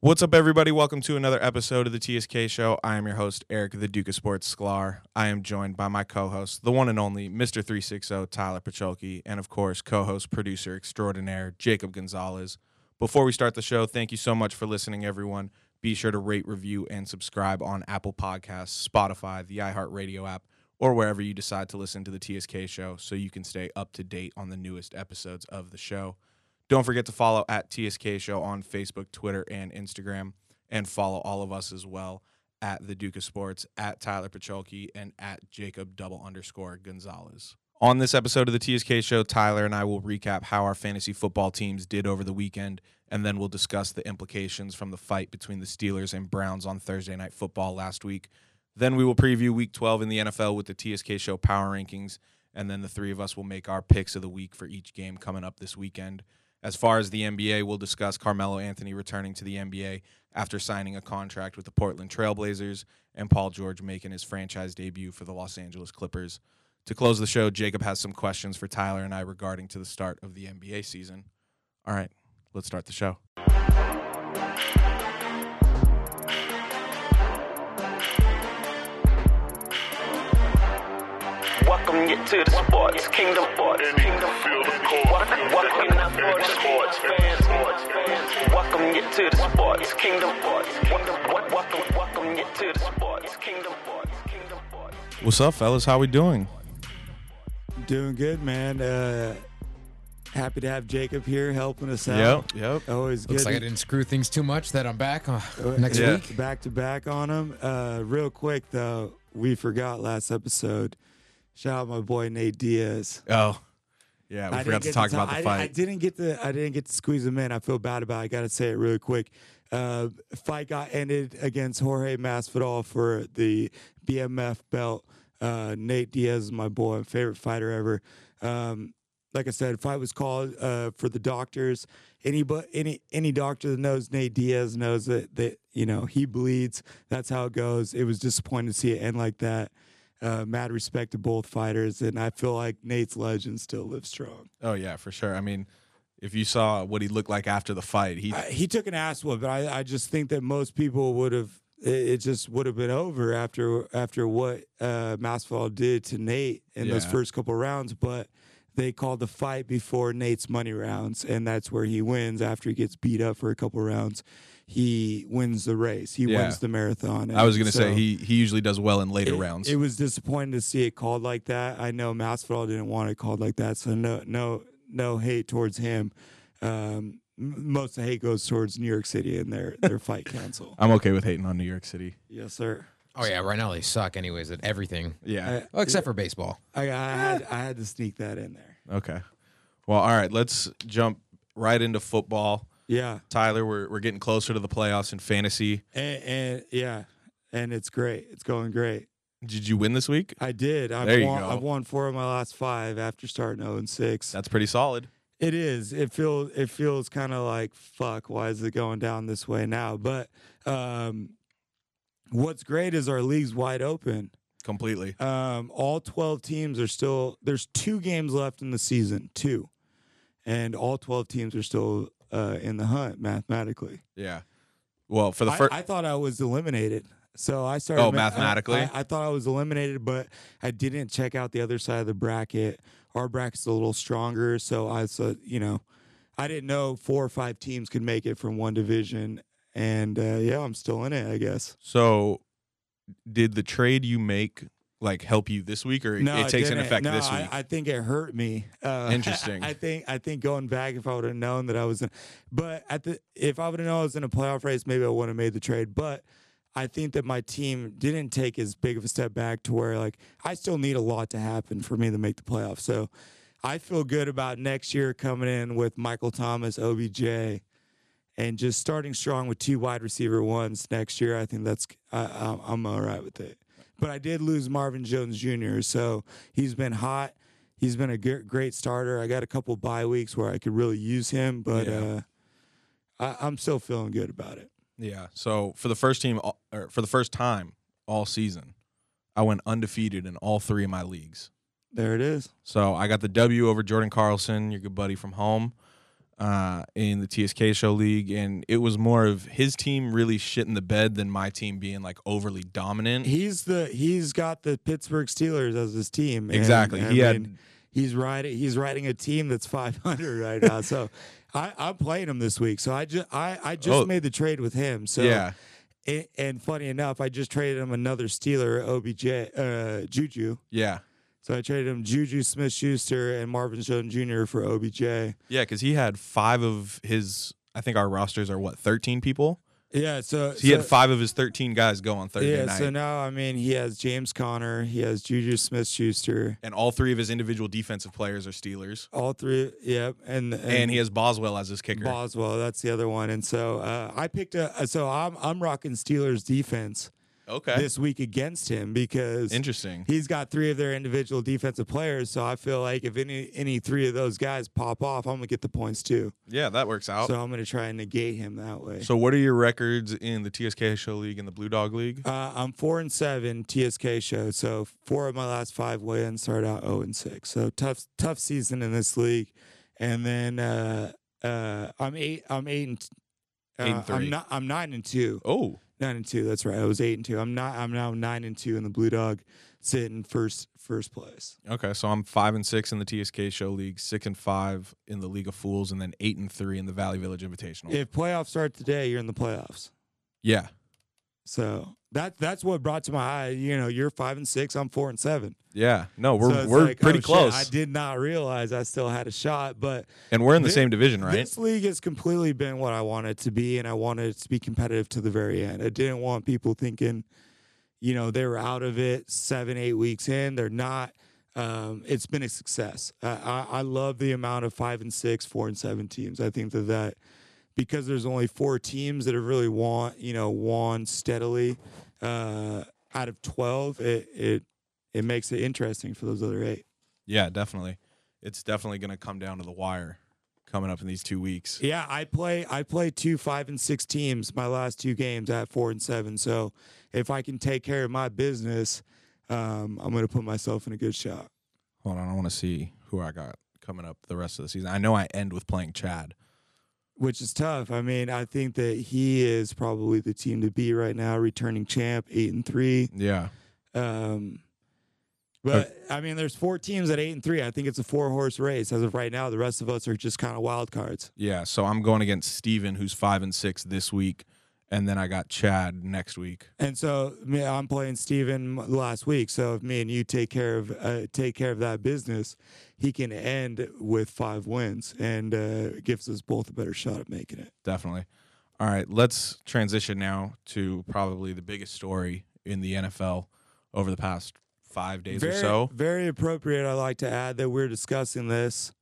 What's up, everybody? Welcome to another episode of the TSK Show. I am your host, Eric, the Duke of Sports Sklar. I am joined by my co host, the one and only Mr. 360, Tyler Pacholke, and of course, co host, producer extraordinaire, Jacob Gonzalez. Before we start the show, thank you so much for listening, everyone. Be sure to rate, review, and subscribe on Apple Podcasts, Spotify, the iHeartRadio app, or wherever you decide to listen to the TSK Show so you can stay up to date on the newest episodes of the show. Don't forget to follow at TSK Show on Facebook, Twitter, and Instagram, and follow all of us as well at the Duke of Sports, at Tyler Pacholke, and at Jacob double underscore Gonzalez. On this episode of the TSK Show, Tyler and I will recap how our fantasy football teams did over the weekend, and then we'll discuss the implications from the fight between the Steelers and Browns on Thursday Night Football last week. Then we will preview Week 12 in the NFL with the TSK Show Power Rankings, and then the three of us will make our picks of the week for each game coming up this weekend. As far as the NBA, we'll discuss Carmelo Anthony returning to the NBA after signing a contract with the Portland Trailblazers and Paul George making his franchise debut for the Los Angeles Clippers. To close the show, Jacob has some questions for Tyler and I regarding to the start of the NBA season. All right, let's start the show. Welcome you to the sports kingdom. Sports kingdom. Welcome, welcome now the sports fans. Welcome you to the sports kingdom. Welcome, welcome, welcome you to the sports kingdom. Kingdom. Sports. What's up, fellas? How we doing? Doing good, man. Uh, happy to have Jacob here helping us out. yep. Yep. Always good. Looks like I didn't screw things too much that I'm back uh, uh, next Yeah. week. Back to back on him. Uh, real quick though, we forgot last episode. Shout out my boy Nate Diaz. Oh, yeah. We I forgot to talk to about I, the I fight. didn't get to. I didn't get to squeeze him in. I feel bad about. it. I got to say it really quick. Uh, fight got ended against Jorge Masvidal for the BMF belt. Uh, Nate Diaz is my boy, favorite fighter ever. Um, like I said, fight was called uh, for the doctors. Any but any any doctor that knows Nate Diaz knows that that you know he bleeds. That's how it goes. It was disappointing to see it end like that. Uh, mad respect to both fighters, and I feel like Nate's legend still lives strong. Oh yeah, for sure. I mean, if you saw what he looked like after the fight, he Uh, he took an ass whoop, but I, I just think that most people would have it, it just would have been over after after what uh, Masvidal did to Nate in those first couple rounds. But they called the fight before Nate's money rounds, and that's where he wins after he gets beat up for a couple rounds. He wins the race. He Yeah. wins the marathon. I was gonna so say he he usually does well in later it, rounds. It was disappointing to see it called like that. I know Masvidal didn't want it called like that, so no no no hate towards him. Um, most of the hate goes towards New York City and their their fight council. I'm okay with hating on New York City. Yes, sir. Oh yeah, right now they suck anyways at everything, Yeah. I, well, except for baseball. I, I had I had to sneak that in there. Okay. Well, all right. Let's jump right into football. Yeah, Tyler, we're we're getting closer to the playoffs in fantasy. and, and yeah, and it's great. It's going great. Did you win this week? I did. I've There you won, go. I've won four of my last five after starting 0 and six. That's pretty solid. It is. It feels. It feels kind of like fuck. Why is it going down this way now? But um, what's great is our league's wide open. Completely. Um, all twelve teams are still. There's two games left in the season, two, and all twelve teams are still uh, in the hunt mathematically. Yeah. Well, for the first I thought I was eliminated. So I started. Oh, ma- mathematically? I, I thought I was eliminated, but I didn't check out the other side of the bracket. Our bracket's a little stronger, so I said, you know, I didn't know four or five teams could make it from one division, and uh, yeah, I'm still in it, I guess. so did the trade you make like help you this week or it takes an effect no, this I, week? I think it hurt me. Uh, Interesting. I think I think going back, if I would have known that I was, in, but at the if I would have known I was in a playoff race, maybe I wouldn't have made the trade. But I think that my team didn't take as big of a step back to where like I still need a lot to happen for me to make the playoffs. So I feel good about next year coming in with Michael Thomas, OBJ, and just starting strong with two wide receiver ones next year. I think that's I, I'm all right with it. But I did lose Marvin Jones Jr., so he's been hot. He's been a great starter. I got a couple bye weeks where I could really use him, but Yeah. uh, I, I'm still feeling good about it. yeah. So for the first team or for the first time all season, I went undefeated in all three of my leagues. There it is. So I got the W over Jordan Carlson, your good buddy from home. Uh, in the TSK show league, and it was more of his team really shit in the bed than my team being like overly dominant. He's the he's got the Pittsburgh Steelers as his team. and, Exactly. I He had- mean, he's riding he's riding a team that's 500 right now. So I, I'm playing him this week. So I just I, I just Oh. made the trade with him. So yeah, and, and funny enough, I just traded him another Steeler, OBJ, uh, Juju. yeah, So I traded him Juju Smith Schuster and Marvin Jones Jr. for OBJ. yeah, because he had five of his. I think our rosters are what thirteen people. Yeah, so, So he had five of his thirteen guys go on Thursday Yeah, night, so now I mean he has James Conner, he has Juju Smith Schuster, and all three of his individual defensive players are Steelers, all three. Yep, and and, and, he has Boswell as his kicker. Boswell. That's the other one. And so uh, I picked a. So I'm I'm rocking Steelers defense okay, this week against him because interesting. he's got three of their individual defensive players. So I feel like if any any three of those guys pop off, I'm gonna get the points too. Yeah, that works out. So I'm gonna try and negate him that way. So, what are your records in the TSK Show League and the Blue Dog League? Uh, I'm four and seven TSK show. So four of my last five wins started out zero and six. So tough, tough season in this league. And then uh, uh, I'm eight. I'm eight and uh, Eight and three. I'm not. I'm nine and two. Oh, Nine and two. That's right. I was eight and two. I'm not. I'm now nine and two in the Blue Dog, sitting first first place. okay. So I'm five and six in the TSK Show League, six and five in the League of Fools, and then eight and three in the Valley Village Invitational. If playoffs start today, you're in the playoffs. yeah, So that that's what brought to my eye. You know, you're five and six. I'm four and seven. yeah. No, we're So we're like, pretty oh, shit, close, I did not realize I still had a shot, but and we're in the Thi- same division, right? This league has completely been what I wanted to be, and I wanted to be competitive to the very end. I didn't want people thinking, you know, they were out of it seven, eight weeks in. They're not. Um, it's been a success. I, I, I love the amount of five and six, four and seven teams. I think that that because there's only four teams that have really won, you know, won steadily uh, out of twelve. It it it makes it interesting for those other eight. yeah, definitely. It's definitely going to come down to the wire coming up in these two weeks. Yeah, I play I play two five and six teams my last two games at four and seven. So if I can take care of my business, um, I'm gonna put myself in a good shot. Hold on, I want to see who I got coming up the rest of the season. I know I end with playing Chad. Which is tough. I mean, I think that he is probably the team to be right now, returning champ, eight and three. Yeah. Um, but I mean, there's four teams at eight and three. I think it's a four horse race as of right now. The rest of us are just kind of wild cards. Yeah, so I'm going against Steven, who's five and six this week, and then I got Chad next week. And so me, I'm playing Steven last week. So if me and you take care of uh, take care of that business, he can end with five wins and uh, gives us both a better shot at making it. Definitely. All right, let's transition now to probably the biggest story in the NFL over the past five days very, or so. very appropriate. I like to add that we're discussing this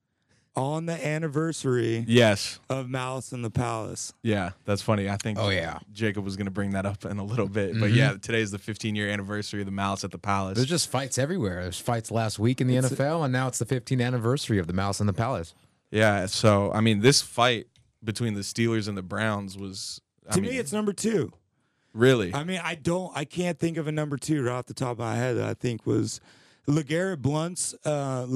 on the anniversary Yes. of Malice in the Palace. Yeah, that's funny. I think Oh, yeah. Jacob was going to bring that up in a little bit. But Mhm. yeah, today's the 15 year anniversary of the Malice at the Palace. There's just fights everywhere. There's fights last week in the It's- NFL, and now it's the 15th anniversary of the Mouse in the Palace. yeah, so I mean, this fight between the Steelers and the Browns was. I to mean, me, it's number two. really. I mean, I don't, I can't think of a number two right off the top of my head that I think was LeGarrette Blount's, uh,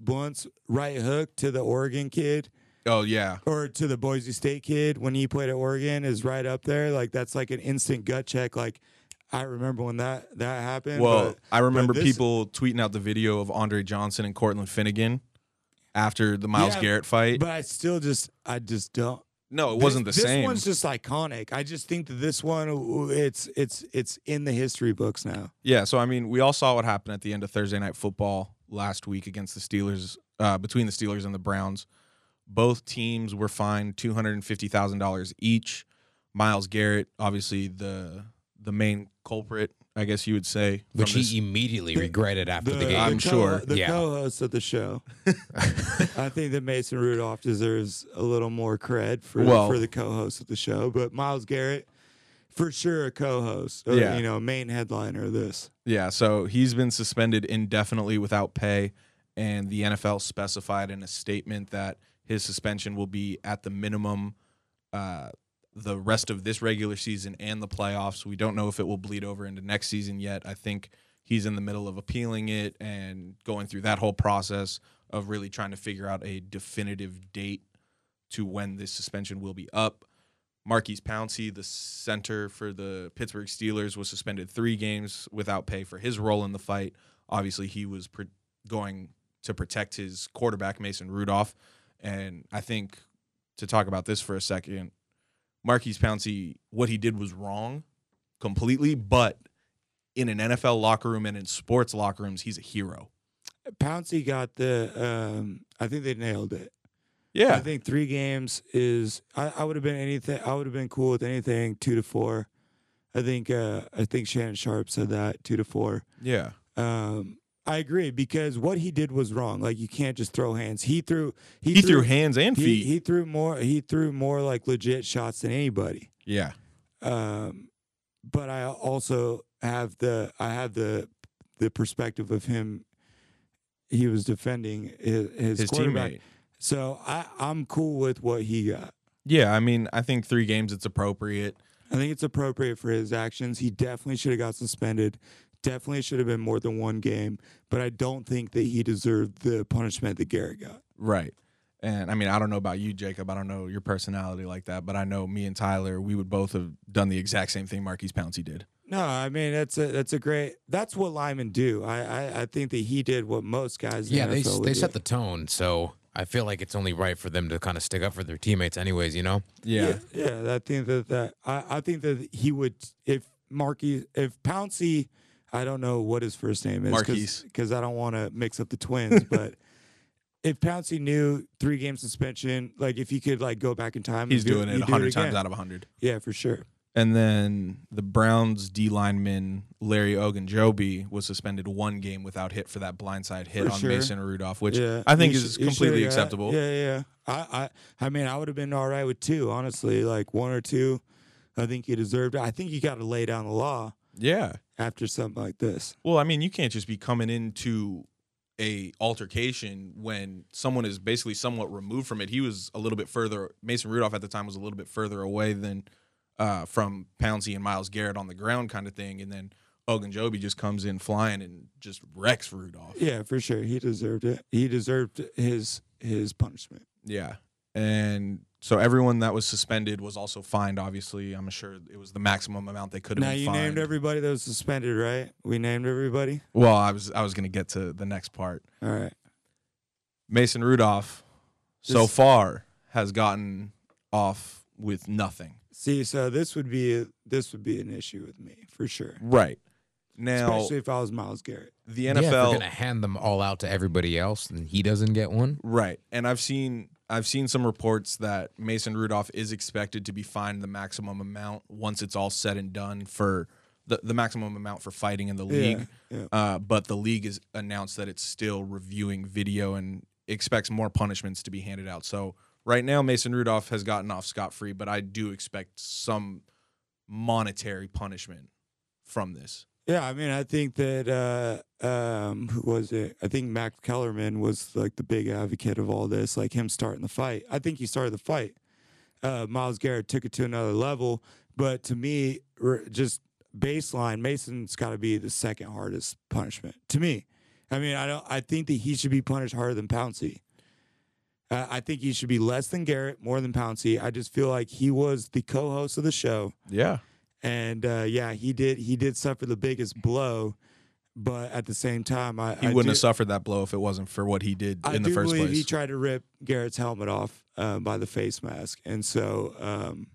Blount's right hook to the Oregon kid oh, yeah. or to the Boise State kid when he played at Oregon is right up there. Like that's like an instant gut check. Like I remember when that that happened. Well, but, I remember this- people tweeting out the video of Andre Johnson and Cortland Finnegan after the Myles Yeah, Garrett fight. but I still just, I just don't. No, it wasn't the this, same. This one's just iconic. I just think that this one, it's it's it's in the history books now. Yeah, so I mean, we all saw what happened at the end of Thursday night football last week against the Steelers, uh, between the Steelers and the Browns. Both teams were fined two hundred and fifty thousand dollars each. Myles Garrett, obviously the the main culprit, I guess you would say, from Which this- he immediately The- regretted after the, game. I'm co- sure. The Yeah. co-host of the show. I think that Mason Rudolph deserves a little more cred for Well- for the co-host of the show, but Myles Garrett, for sure, a co-host. Or, Yeah. you know, main headliner of this. Yeah, so he's been suspended indefinitely without pay, and the NFL specified in a statement that his suspension will be at the minimum uh, the rest of this regular season and the playoffs. We don't know if it will bleed over into next season yet. I think he's in the middle of appealing it and going through that whole process of really trying to figure out a definitive date to when this suspension will be up. Maurkice Pouncey, the center for the Pittsburgh Steelers, was suspended three games without pay for his role in the fight. Obviously, he was pre- going to protect his quarterback, Mason Rudolph. And I think to talk about this for a second, Maurkice Pouncey, what he did was wrong completely, but in an NFL locker room and in sports locker rooms, he's a hero. Pouncey got the. Um, I think they nailed it. Yeah. I think three games is. I, I would have been anything. I would have been cool with anything two to four. I think. Uh, I think Shannon Sharpe said that two to four. yeah. Um, I agree because what he did was wrong. Like you can't just throw hands. He threw. He, He threw hands and He, feet. he threw more. He threw more like legit shots than anybody. yeah. Um, but I also have the. I have the the perspective of him. He was defending his, his, His quarterback. teammate. So I, I'm cool with what he got. Yeah. I mean, I think three games, it's appropriate. I think it's appropriate for his actions. He definitely should have got suspended. Definitely should have been more than one game. But I don't think that he deserved the punishment that Garrett got. Right. And I mean, I don't know about you, Jacob. I don't know your personality like that, but I know me and Tyler, we would both have done the exact same thing Maurkice Pouncey did. No, I mean that's a that's a great. That's what linemen do. I I, I think that he did what most guys. in Yeah, the they NFL would they do. set the tone, so I feel like it's only right for them to kind of stick up for their teammates, anyways. You know? yeah, yeah. I think that that I, I think that he would if Maurkice if Pouncey. I don't know what his first name is Maurkice. because I don't want to mix up the twins, but. If Pouncey knew three game suspension, like if he could like go back in time, He's he'd do- doing it he'd a do hundred times out of a hundred. Yeah, for sure. And then the Browns D lineman Larry Ogunjobi was suspended one game without hit for that blindside hit For on sure. Mason Rudolph, which yeah, I think is sh- completely got- acceptable. Yeah, yeah. I, I, I mean, I would have been all right with two, honestly. Like one or two, I think he deserved it. I think you got to lay down the law Yeah. after something like this. Well, I mean, you can't just be coming into a altercation when someone is basically somewhat removed from it. He was a little bit further. Mason Rudolph at the time was a little bit further away than uh, from Pouncey and Myles Garrett on the ground, kind of thing. And then Ogunjobi just comes in flying and just wrecks Rudolph. Yeah, for sure, he deserved it. He deserved his his punishment. Yeah. And so everyone that was suspended was also fined. Obviously, I'm sure it was the maximum amount they could have Now been you fined. named everybody that was suspended, right? We named everybody. well, I was I was going to get to the next part. All right. Mason Rudolph so This- far has gotten off with nothing. See, so this would be this would be an issue with me for sure, Right. Now especially if I was Myles Garrett. the Yeah, if NFL they're gonna hand them all out to everybody else, and he doesn't get one. Right. And I've seen I've seen some reports that Mason Rudolph is expected to be fined the maximum amount once it's all said and done for the, the maximum amount for fighting in the league. yeah. Uh, but the league has announced that it's still reviewing video and expects more punishments to be handed out. So right now Mason Rudolph has gotten off scot free, but I do expect some monetary punishment from this. Yeah, I mean, I think that uh, um, who was it? I think Max Kellerman was like the big advocate of all this, like him starting the fight. I think he started the fight. Uh, Myles Garrett took it to another level, but to me, just baseline, Mason's got to be the second hardest punishment to me. I mean, I don't. I think that he should be punished harder than Pouncey. Uh, I think he should be less than Garrett, more than Pouncey. I just feel like he was the co-host of the show Yeah. And uh, yeah, he did. He did suffer the biggest blow, but at the same time, I He I wouldn't do, have suffered that blow if it wasn't for what he did I in the first place. he tried to rip Garrett's helmet off uh, by the face mask, and so um,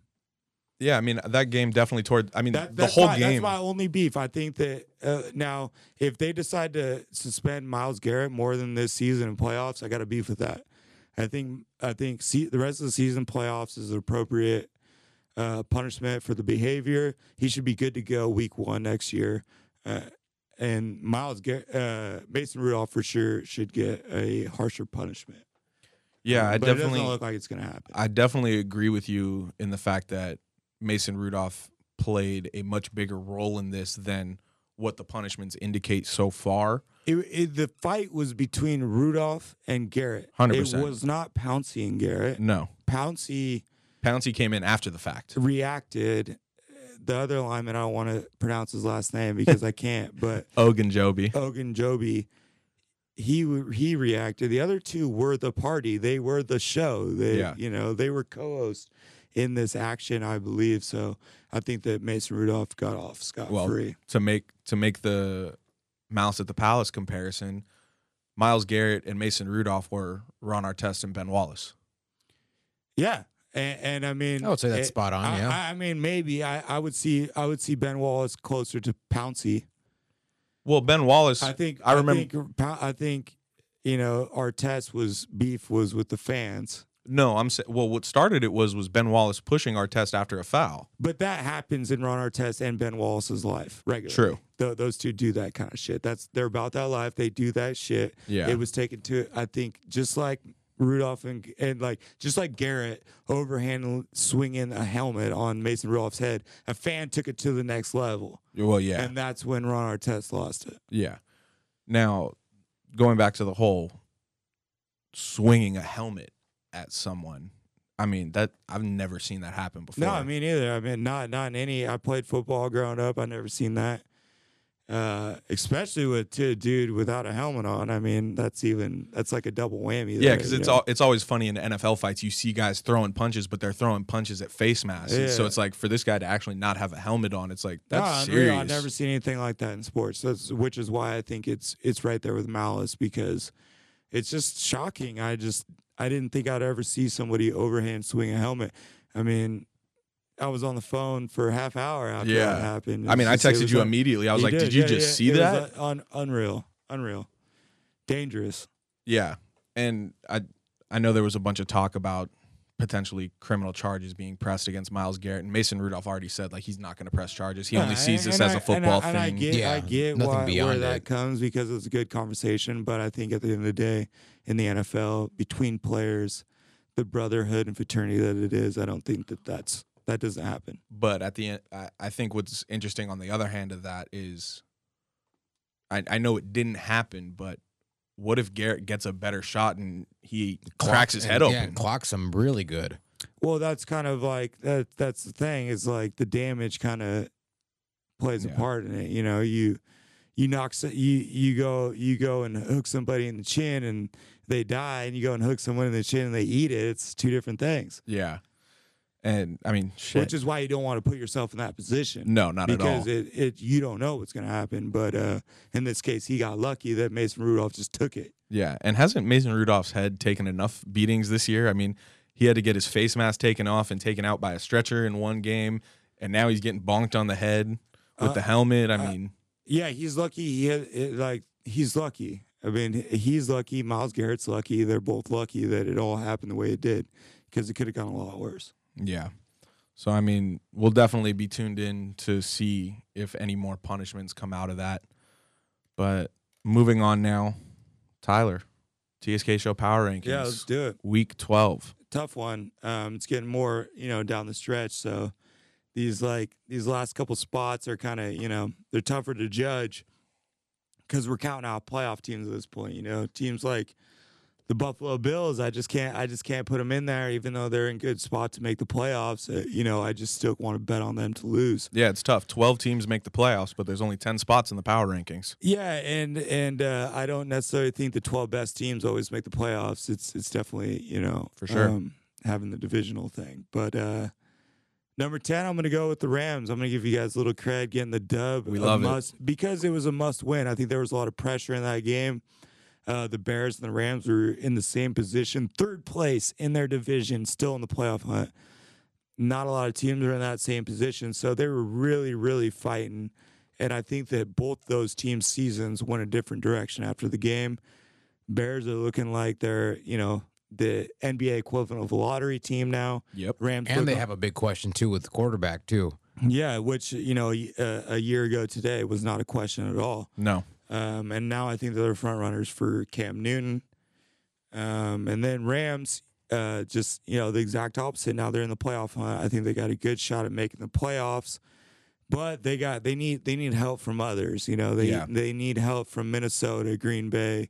Yeah, I mean that game definitely toward. I mean that, the whole my, game. That's my only beef. I think that uh, now, if they decide to suspend Myles Garrett more than this season in playoffs, I got a beef with that. I think I think see, the rest of the season playoffs is appropriate uh, punishment for the behavior. He should be good to go week one next year. Uh, and Myles Gar- uh, Mason Rudolph for sure should get a harsher punishment. yeah, I but it definitely, doesn't look like it's going to happen. I definitely agree with you in the fact that Mason Rudolph played a much bigger role in this than what the punishments indicate so far. It, it, the fight was between Rudolph and Garrett. 100%. It was not Pouncey and Garrett. No, Pouncey Pouncey came in after the fact. reacted. The other lineman, I don't want to pronounce his last name because I can't, but Ogunjobi. Ogunjobi, he he reacted. The other two were the party. They were the show. They Yeah. you know they were co-hosts in this action, I believe. So I think that Mason Rudolph got off scot Well, free. to make to make the Mouse at the Palace comparison, Myles Garrett and Mason Rudolph were Ron Artest and Ben Wallace. Yeah. And, and I mean, I would say that's it- spot on, I, yeah. I, I mean, maybe I, I would see I would see Ben Wallace closer to Pouncey. Well, Ben Wallace, I think I remember. think, I think you know Artest was beef was with the fans, no, I'm saying. Well, what started it was was Ben Wallace pushing Artest after a foul. but that happens in Ron Artest and Ben Wallace's life regularly. True. Th- those two do that kind of shit. That's they're about that life. They do that shit. Yeah. It was taken to I think just like Rudolph and and like just like Garrett overhand swinging a helmet on Mason Rudolph's head. A fan took it to the next level, Well, yeah, and that's when Ron Artest lost it. yeah. Now, going back to the whole swinging a helmet at someone. I mean that I've never seen that happen before. No, I mean either. I mean not not in any. I played football growing up. I never seen that. Uh, especially with to a dude without a helmet on. I mean, that's even that's like a double whammy. Yeah, because it's all it's always funny in NFL fights. You see guys throwing punches, but they're throwing punches at face masks. And So it's like for this guy to actually not have a helmet on, it's like No, that's unreal. serious. I've never seen anything like that in sports. That's which is why I think it's it's right there with malice because it's just shocking. I just I didn't think I'd ever see somebody overhand swing a helmet. I mean, I was on the phone for a half hour after Yeah. that happened. I mean, I just- it texted you un- immediately. I was like, "Did did, you yeah, just yeah. see It was, that?" uh, un- unreal, unreal, dangerous. Yeah, and I I know there was a bunch of talk about potentially criminal charges being pressed against Myles Garrett, and Mason Rudolph already said like he's not going to press charges. He only sees and- this and as I- a football and I, thing. And I get, I Yeah, get nothing why, where beyond that comes because it's a good conversation. But I think at the end of the day, in the NFL, between players, the brotherhood and fraternity that it is, I don't think that that's that doesn't happen. But at the end, I, I think what's interesting on the other hand of that is, I, I know it didn't happen, but what if Garrett gets a better shot and he cracks his head Yeah, open? and clocks him really good. Well, that's kind of like that. That's the thing is like the damage kind of plays Yeah. a part in it. You know, you you knock you you go you go and hook somebody in the chin and they die, and you go and hook someone in the chin and they eat it. It's two different things. Yeah, and I mean, shit. Which is why you don't want to put yourself in that position. no, not at all. because it, it you don't know what's going to happen. But uh, in this case, he got lucky that Mason Rudolph just took it. Yeah, and hasn't Mason Rudolph's head taken enough beatings this year? I mean, he had to get his face mask taken off and taken out by a stretcher in one game, and now he's getting bonked on the head with Uh, the helmet. I mean, Yeah, he's lucky. He had, it, like he's lucky. I mean, he's lucky. Myles Garrett's lucky. They're both lucky that it all happened the way it did, because it could have gone a lot worse. Yeah. So I mean, we'll definitely be tuned in to see if any more punishments come out of that. But moving on now, Tyler, TSK Show Power Rankings. Yeah, let's do it. Week twelve. Tough one. Um, it's getting more, you know, down the stretch. So these like these last couple spots are kind of, you know, they're tougher to judge because we're counting out playoff teams at this point. You know, teams like the Buffalo Bills, I just can't, I just can't put them in there, even though they're in good spot to make the playoffs. Uh, you know, I just still want to bet on them to lose. Yeah, it's tough. Twelve teams make the playoffs, but there's only ten spots in the power rankings. Yeah, and and uh, I don't necessarily think the 12 best teams always make the playoffs. It's it's definitely you know For sure. um, having the divisional thing. But uh, number 10, I'm going to go with the Rams. I'm going to give you guys a little cred getting the dub. We love it. because it was a must win. I think there was a lot of pressure in that game. Uh, the Bears and the Rams were in the same position, third place in their division, still in the playoff hunt. Not a lot of teams are in that same position, so they were really, really fighting. And I think that both those teams' seasons went a different direction after the game. Bears are looking like they're, you know, the NBA equivalent of a lottery team now. Yep. Rams And they have a big question too with the quarterback too. yeah, which you know a, a year ago today was not a question at all. No. Um, and now I think they're front runners for Cam Newton. Um, and then Rams, uh, just you know the exact opposite. Now they're in the playoff hunt. I think they got a good shot at making the playoffs, but they got they need they need help from others. You know they Yeah. they need help from Minnesota, Green Bay,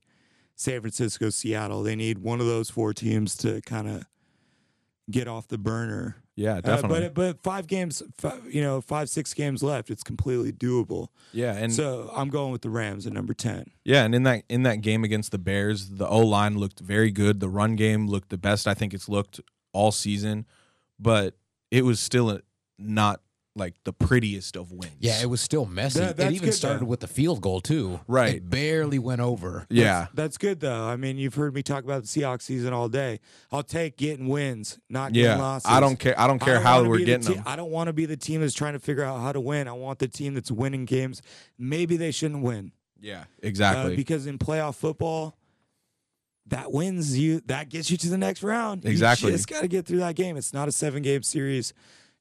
San Francisco, Seattle. They need one of those four teams to kind of get off the burner Yeah, Uh, definitely. but but five games, fi- you know, five six games left. It's completely doable. yeah, and so I'm going with the Rams at number ten. Yeah, and in that in that game against the Bears, the O line looked very good. The run game looked the best I think it's looked all season, but it was still a, not like the prettiest of wins. Yeah, it was still messy. That- it even good, started though. with the field goal too. Right. It barely went over. yeah, That's good though. I mean, you've heard me talk about the Seahawks season all day. I'll take getting wins, not getting yeah. losses. I don't care. I don't care don't how we're be the getting te- them. I don't want to be the team that's trying to figure out how to win. I want the team that's winning games. Maybe they shouldn't win. Yeah, Uh, exactly. because in playoff football, that wins you. That gets you to the next round. Exactly. You just got to get through that game. It's not a seven game series.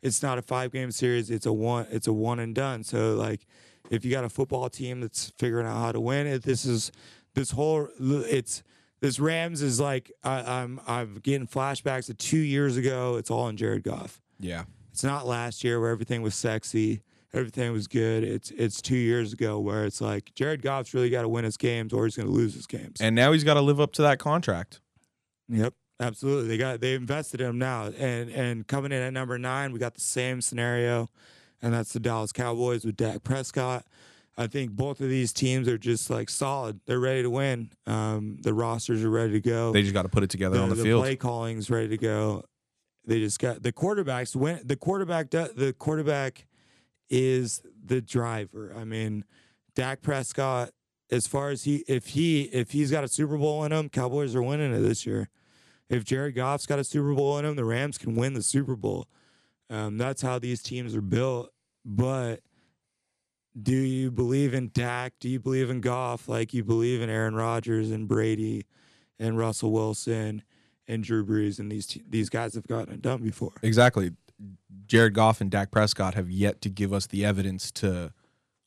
It's not a five game series. It's a one. It's a one and done. So like, if you got a football team that's figuring out how to win it, this is this whole. It's this Rams is like I, I'm I'm getting flashbacks to two years ago. It's all in Jared Goff. yeah, It's not last year where everything was sexy, everything was good. It's it's two years ago where it's like Jared Goff's really got to win his games or he's going to lose his games. and now he's got to live up to that contract. yep, absolutely. They got they invested in him now, and and coming in at number nine, we got the same scenario, and that's the Dallas Cowboys with Dak Prescott. I think both of these teams are just like solid. They're ready to win. Um, the rosters are ready to go. They just got to put it together the, on the, field. the field. play calling's ready to go. They just got the quarterbacks. When the quarterback, do- the quarterback is the driver. I mean, Dak Prescott. As far as he, if he, if he's got a Super Bowl in him, Cowboys are winning it this year. If Jared Goff's got a Super Bowl in him, the Rams can win the Super Bowl. Um, that's how these teams are built. But do you believe in Dak? Do you believe in Goff like you believe in Aaron Rodgers and Brady and Russell Wilson and Drew Brees and these te- these guys have gotten it done before? Exactly. Jared Goff and Dak Prescott have yet to give us the evidence to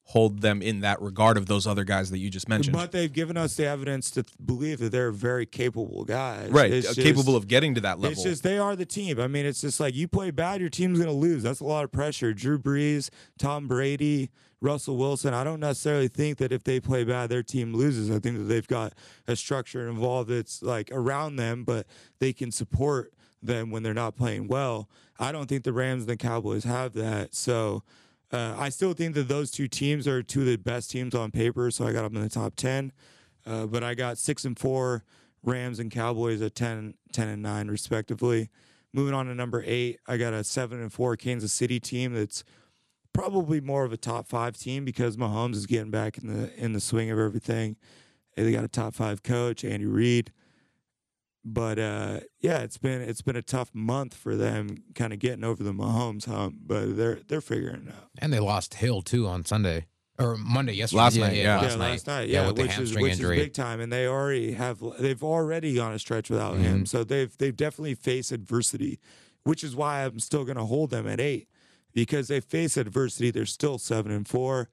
hold them in that regard of those other guys that you just mentioned. But they've given us the evidence to believe that they're very capable guys. right, uh, just- capable of getting to that level. It's just they are the team. I mean, it's just like you play bad, your team's going to lose. That's a lot of pressure. Drew Brees, Tom Brady, Russell Wilson. I don't necessarily think that if they play bad, their team loses. I think that they've got a structure involved that's like around them, but they can support them when they're not playing well. I don't think the Rams and the Cowboys have that. So. Uh, I still think that those two teams are two of the best teams on paper, so I got them in the top ten. Uh, but I got six and four Rams and Cowboys at 10, 10 and nine respectively. Moving on to number eight, I got a seven and four Kansas City team that's probably more of a top five team because Mahomes is getting back in the in the swing of everything. They got a top five coach, Andy Reid. But uh, yeah, it's been it's been a tough month for them, kind of getting over the Mahomes hump. But they're they're figuring it out. And they lost Hill too on Sunday or Monday yesterday. Last night, yeah. last yeah, night. last night. Yeah, with the which is hamstring which injury. is big time, and they already have they've already gone a stretch without Mm-hmm. him. So they've they've definitely faced adversity, which is why I'm still going to hold them at eight because they face adversity. They're still seven and four.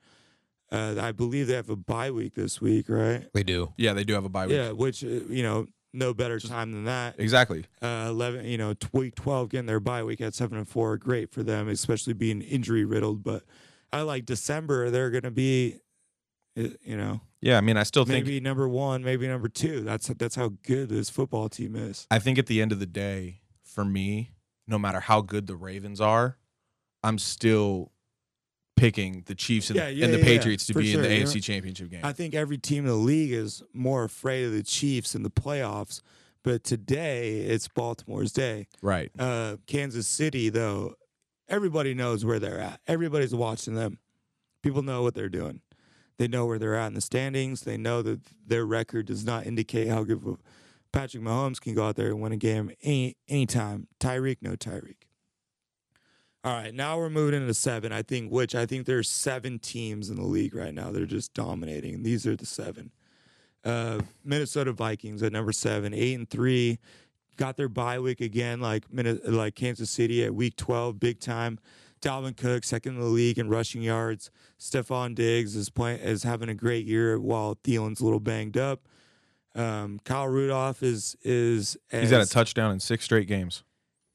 Uh, I believe they have a bye week this week, right? They do. yeah, they do have a bye week. Yeah, which uh, you know, no better time than that. Exactly. Uh, Eleven, you know, week twelve getting their bye week at seven and four, great for them, especially being injury riddled. But I like December; they're going to be, uh, you know, Yeah, I mean, I still think maybe number one, maybe number two. That's that's how good this football team is. I think at the end of the day, for me, no matter how good the Ravens are, I'm still picking the Chiefs and, Yeah, yeah, and the yeah, Patriots to be in the sure. AFC. Championship game. I think every team in the league is more afraid of the Chiefs in the playoffs. But today, it's Baltimore's day. right. Uh, Kansas City, though, everybody knows where they're at. Everybody's watching them. People know what they're doing. They know where they're at in the standings. They know that their record does not indicate how good Patrick Mahomes can go out there and win a game any anytime. Tyreek, no Tyreek. All right, now we're moving into seven. I think which I think there's seven teams in the league right now. They're just dominating. These are the seven. Uh, Minnesota Vikings at number seven, eight and three, got their bye week again, like like Kansas City at week twelve, big time. Dalvin Cook, second in the league in rushing yards. Stefon Diggs is playing is having a great year while Thielen's a little banged up. Um, Kyle Rudolph is is He's had a touchdown in six straight games.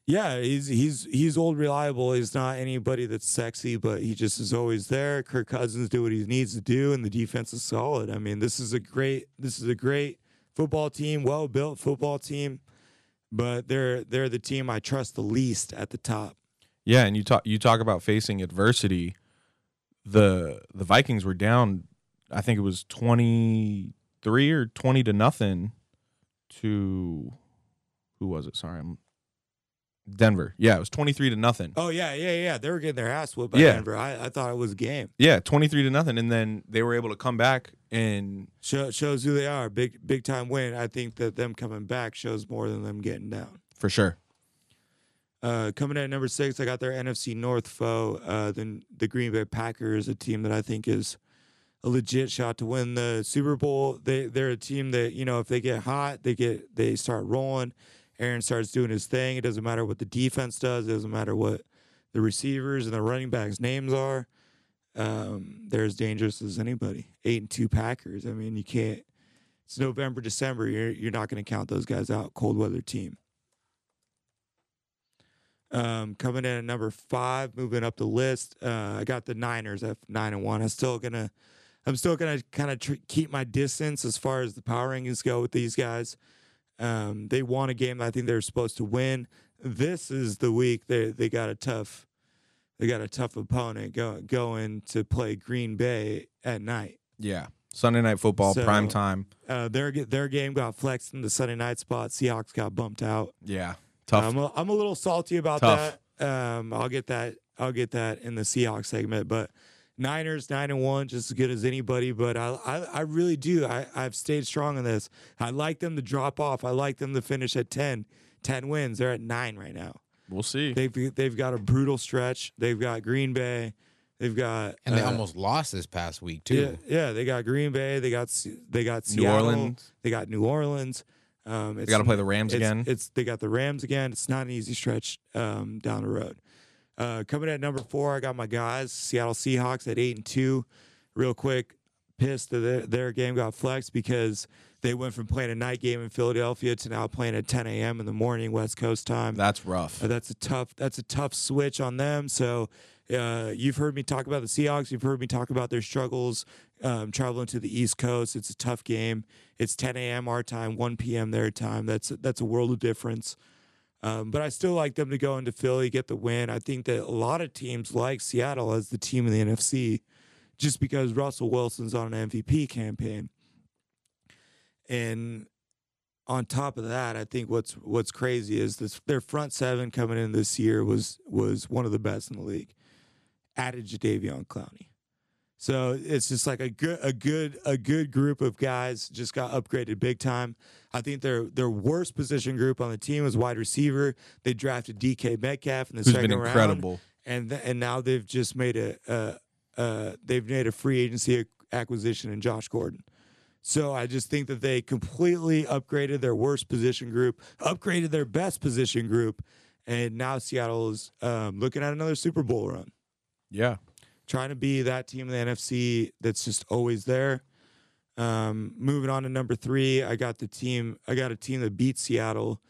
Yeah, he's he's he's old reliable. He's not anybody that's sexy, but he just is always there. Kirk Cousins do what he needs to do, and the defense is solid. I mean, this is a great this is a great football team, well built football team, but they're they're the team I trust the least at the top. Yeah, and you talk you talk about facing adversity. The the Vikings were down, I think it was twenty three or twenty to nothing to who was it? Sorry, I'm Denver. Yeah, it was twenty three to nothing. Oh yeah, yeah, yeah. They were getting their ass whooped by Yeah. Denver. I, I thought it was a game. Yeah, twenty three to nothing, and then they were able to come back and Show, shows who they are. Big big time win. I think that them coming back shows more than them getting down. for sure. Uh, coming in at number six, I got their NFC North foe, uh, the the Green Bay Packers, a team that I think is a legit shot to win the Super Bowl. They they're a team that you know if they get hot, they get they start rolling. Aaron starts doing his thing. It doesn't matter what the defense does. It doesn't matter what the receivers and the running backs' names are. Um, they're as dangerous as anybody. Eight and two Packers. I mean, you can't. It's November, December. You're you're not going to count those guys out. Cold weather team. Um, coming in at number five, moving up the list, uh, I got the Niners at nine and one. I'm still gonna, I'm still gonna kind of tr- keep my distance as far as the power rankings go with these guys. Um, they won a game that I think they were supposed to win. This is the week they they got a tough, they got a tough opponent go, going to play Green Bay at night. Yeah, Sunday night football, So- prime time. Uh, their their game got flexed in the Sunday night spot. Seahawks got bumped out. Yeah, tough. I'm a, I'm a little salty about Tough. that. Um, I'll get that. I'll get that in the Seahawks segment. But Niners nine and one, just as good as anybody. But I I, I really do. I I've stayed strong in this. I like them to drop off. I like them to finish at 10. 10 wins. They're at nine right now. we'll see. They've they've got a brutal stretch. They've got Green Bay. They've got And they uh, almost lost this past week too. yeah, they got Green Bay. They got they got New Orleans. They got New Orleans. Um, They it's got to play the Rams it's, again. It's they got the Rams again. It's not an easy stretch um, down the road. Uh, coming at number four, I got my guys, Seattle Seahawks at eight and two. Real quick, pissed that their, their game got flexed because they went from playing a night game in Philadelphia to now playing at 10 a.m. in the morning West Coast time. That's rough. Uh, that's a tough. That's a tough switch on them. So uh, you've heard me talk about the Seahawks. You've heard me talk about their struggles um, traveling to the East Coast. It's a tough game. It's 10 a.m. our time, 1 p.m. their time. That's that's a world of difference. Um, but I still like them to go into Philly, get the win. I think that a lot of teams like Seattle as the team in the NFC, just because Russell Wilson's on an MVP campaign. And on top of that, I think what's what's crazy is this their front seven coming in this year was was one of the best in the league. Added Jadeveon Clowney. So it's just like a good a good a good group of guys just got upgraded big time. I think their their worst position group on the team was wide receiver. They drafted DK Metcalf in the Who's second been round incredible. and th- and now they've just made a uh, uh, they've made a free agency acquisition in Josh Gordon. So I just think that they completely upgraded their worst position group, upgraded their best position group, and now Seattle is um, looking at another Super Bowl run, Yeah. Trying to be that team in the NFC that's just always there. Um, moving on to number three, I got the team. I got a team that beat Seattle,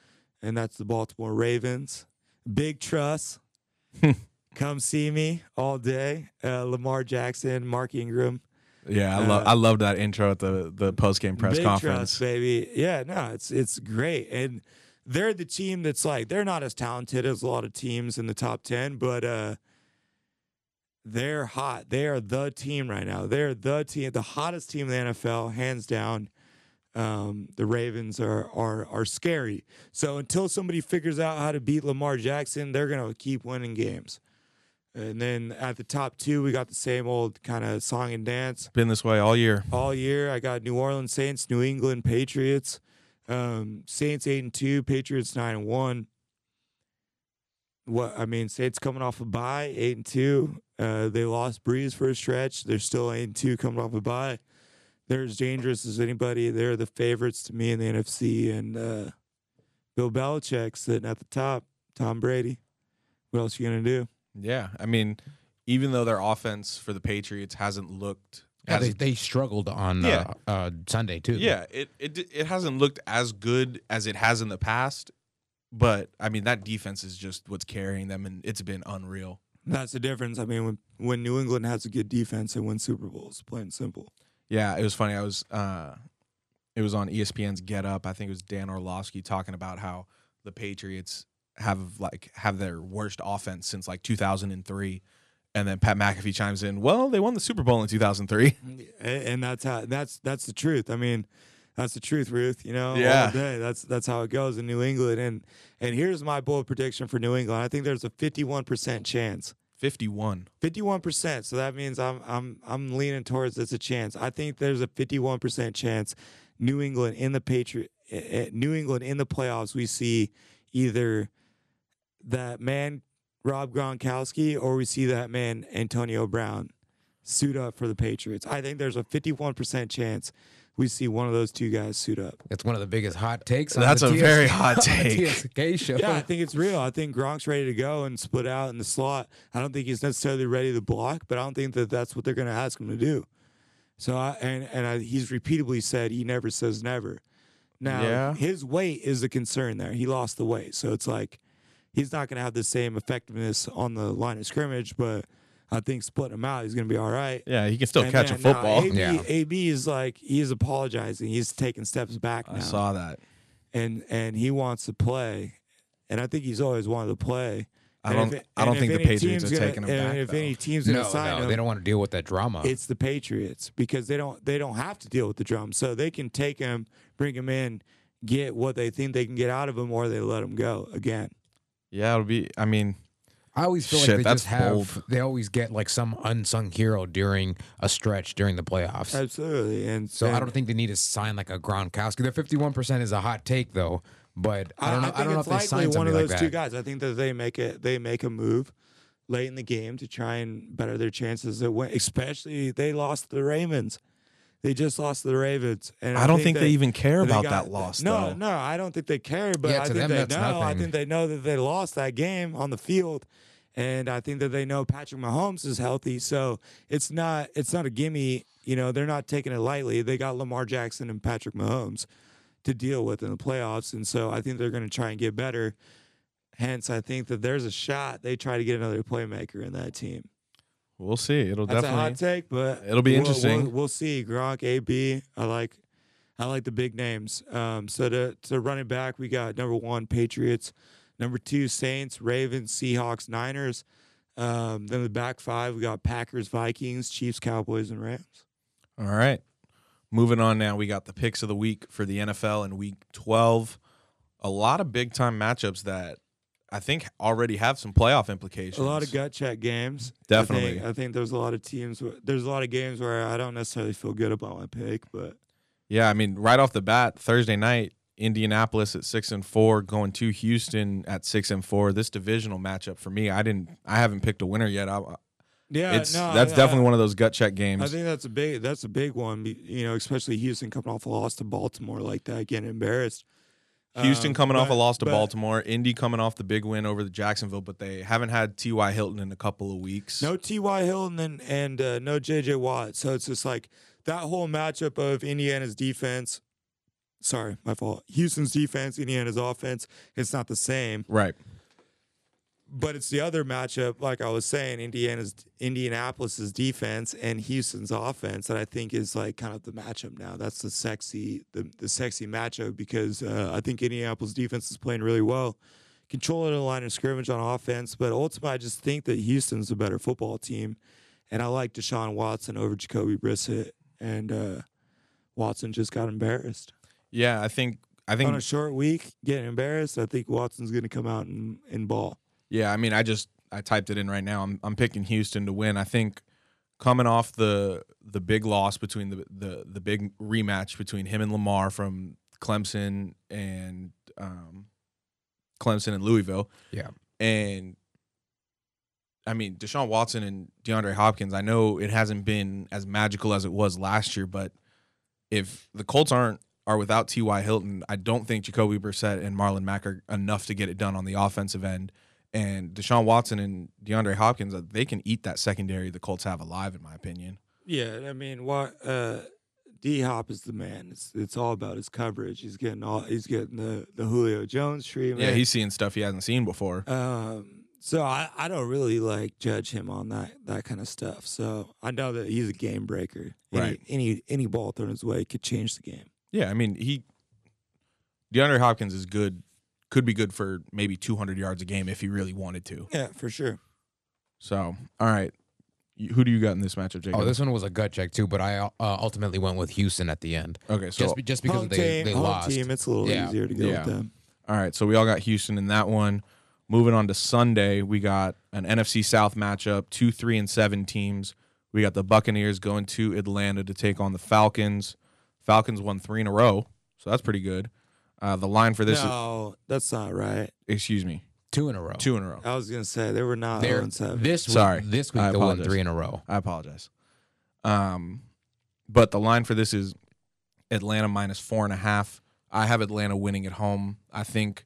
and that's the Baltimore Ravens. Big trust. Come see me all day. Uh, Lamar Jackson, Mark Ingram. Yeah, I love Uh, I love that intro at the the post game press Big conference. trust, baby. Yeah, no, it's it's great, and they're the team that's like they're not as talented as a lot of teams in the top ten, but uh, they're hot. They are the team right now. They're the team, the hottest team in the NFL, hands down. Um, the Ravens are are are scary. So until somebody figures out how to beat Lamar Jackson, they're gonna keep winning games. And then at the top two, we got the same old kind of song and dance Been this way all year. all year. I got New Orleans Saints, New England Patriots. Um, Saints eight and two, Patriots nine and one. What I mean, Saints coming off a bye, eight and two. Uh, they lost Brees for a stretch. They're still eight two, coming off a bye. They're as dangerous as anybody. They're the favorites to me in the NFC. And uh, Bill Belichick sitting at the top. Tom Brady. What else you gonna do? Yeah, I mean, even though their offense for the Patriots hasn't looked Yeah, as they, they struggled on Yeah. uh, uh, Sunday too. yeah, it, it it hasn't looked as good as it has in the past. But I mean, that defense is just what's carrying them, and it's been unreal. That's the difference. I mean, when when New England has a good defense, they win Super Bowls. Plain and simple. Yeah, it was funny. I was uh it was on ESPN's Get Up. I think it was Dan Orlovsky talking about how the Patriots have like have their worst offense since like 2003. And then Pat McAfee chimes in, "Well, they won the Super Bowl in 2003." And that's how that's that's the truth. I mean, that's the truth, Ruth. You know, Yeah. all day. That's that's how it goes in New England. And and here's my bold prediction for New England. I think there's a 51 percent chance. 51. 51 percent. So that means I'm I'm I'm leaning towards it's a chance. I think there's a 51 percent chance New England in the Patriot, eh, eh, New England in the playoffs. We see either that man Rob Gronkowski or we see that man Antonio Brown suit up for the Patriots. I think there's a 51 percent chance we see one of those two guys suit up. It's one of the biggest hot takes. on That's the a very hot take. TSK show. Yeah, I think it's real. I think Gronk's ready to go and split out in the slot. I don't think he's necessarily ready to block, but I don't think that that's what they're going to ask him to do. So I and and I, he's repeatedly said he never says never. Now Yeah. his weight is a concern there. He lost the weight, so it's like he's not going to have the same effectiveness on the line of scrimmage. But I think splitting him out, he's going to be all right. Yeah, he can still And catch a then, no, football. AB, Yeah. AB is like he's apologizing. He's taking steps back now I saw that. and and he wants to play, and I think he's always wanted to play. I don't. if it- I don't think the Patriots are gonna- taking him and back. If though. any team's gonna No, sign no, him, they don't want to deal with that drama. it's the Patriots because they don't they don't have to deal with the drama, so they can take him, bring him in, get what they think they can get out of him, or they let him go again. yeah, it'll be. I mean, I always feel Shit, like they that's just have bold. they always get like some unsung hero during a stretch during the playoffs. Absolutely, and so I don't think they need to sign like a Gronkowski. The fifty one percent is a hot take though, but I don't know. I, think don't know if it's they likely sign one of those like two guys. I think that they make it. They make a move late in the game to try and better their chances of win. Especially they lost the Ravens. They just lost to the Ravens, and I don't think that they even care about got- that loss. No, though. no, I don't think they care. But Yeah, I think them, they know. I think they know that they lost that game on the field, and I think that they know Patrick Mahomes is healthy. So it's not it's not a gimme. You know, they're not taking it lightly. They got Lamar Jackson and Patrick Mahomes to deal with in the playoffs, and so I think they're going to try and get better. Hence, I think that there's a shot they try to get another playmaker in that team. We'll see. It'll That's definitely. a hot take, but It'll be we'll- interesting. We'll, we'll see. Gronk, AB. I like, I like the big names. Um, so to to running back, we got number one Patriots, number two Saints, Ravens, Seahawks, Niners. Um, then the back five, we got Packers, Vikings, Chiefs, Cowboys, and Rams. All right. Moving on now, we got the picks of the week for the NFL in week 12. A lot of big time matchups that I think already have some playoff implications. A lot of gut check games. Definitely. I think, I think there's a lot of teams. wh- There's a lot of games where I don't necessarily feel good about my pick, but Yeah, I mean, right off the bat, Thursday night, Indianapolis at six and four, going to Houston at six and four. This divisional matchup for me, I didn't, I haven't picked a winner yet. I, yeah, it's no, that's I- definitely I- one of those gut check games. I think that's a big that's a big one. You know, especially Houston coming off a loss to Baltimore like that, getting embarrassed. Houston Um, coming off a loss to but- Baltimore, Indy coming off the big win over the Jacksonville, but they haven't had T.Y. Hilton in a couple of weeks. No T.Y. Hilton and and uh, no J.J. Watt. So it's just like that whole matchup of Indiana's defense. Sorry, my fault. Houston's defense, Indiana's offense. It's not the same, Right. But it's the other matchup. Like I was saying, Indiana's Indianapolis's defense and Houston's offense that I think is like kind of the matchup now. That's the sexy the the sexy matchup because uh, I think Indianapolis defense is playing really well. Controlling the line of scrimmage on offense, but ultimately I just think that Houston's a better football team, and I like Deshaun Watson over Jacoby Brissett, and uh, Watson just got embarrassed Yeah, I think I think on a short week. Getting embarrassed, I think Watson's going to come out and, and ball. Yeah, I mean, I just I typed it in right now. I'm I'm picking Houston to win. I think coming off the the big loss between the the the big rematch between him and Lamar from Clemson and um, Clemson and Louisville, Yeah. and I mean Deshaun Watson and DeAndre Hopkins. I know it hasn't been as magical as it was last year, but if the Colts aren't are without T.Y. Hilton, I don't think Jacoby Brissett and Marlon Mack are enough to get it done on the offensive end. And Deshaun Watson and DeAndre Hopkins, uh, they can eat that secondary the Colts have alive, in my opinion. Yeah, I mean, what uh, D Hop is the man. It's it's all about his coverage. He's getting all he's getting the the Julio Jones treatment. Yeah, he's seeing stuff he hasn't seen before. Um, so I, I don't really like judge him on that that kind of stuff. So I know that he's a game breaker. Any, Right. Any any ball thrown his way could change the game. Yeah, I mean he DeAndre Hopkins is good could be good for maybe 200 yards a game if he really wanted to. Yeah, for sure. So, all right, You- who do you got in this matchup, Jacob? Oh, this one was a gut check too, but I uh, ultimately went with Houston at the end. okay, so Just be, just because home they team, they home lost. team, it's a little Yeah. easier to go Yeah. with them. all right, so we all got Houston in that one. Moving on to Sunday, we got an NFC South matchup, two, three, and seven teams. We got the Buccaneers going to Atlanta to take on the Falcons. Falcons won three in a row, so that's pretty good. Uh, the line for this, is, no, that's not right. excuse me, Two in a row. two in a row. I was gonna say they were not They're- 0 and 7. This week, Sorry. this week I they won three in a row. I apologize. Um, but the line for this is Atlanta minus four and a half. I have Atlanta winning at home. I think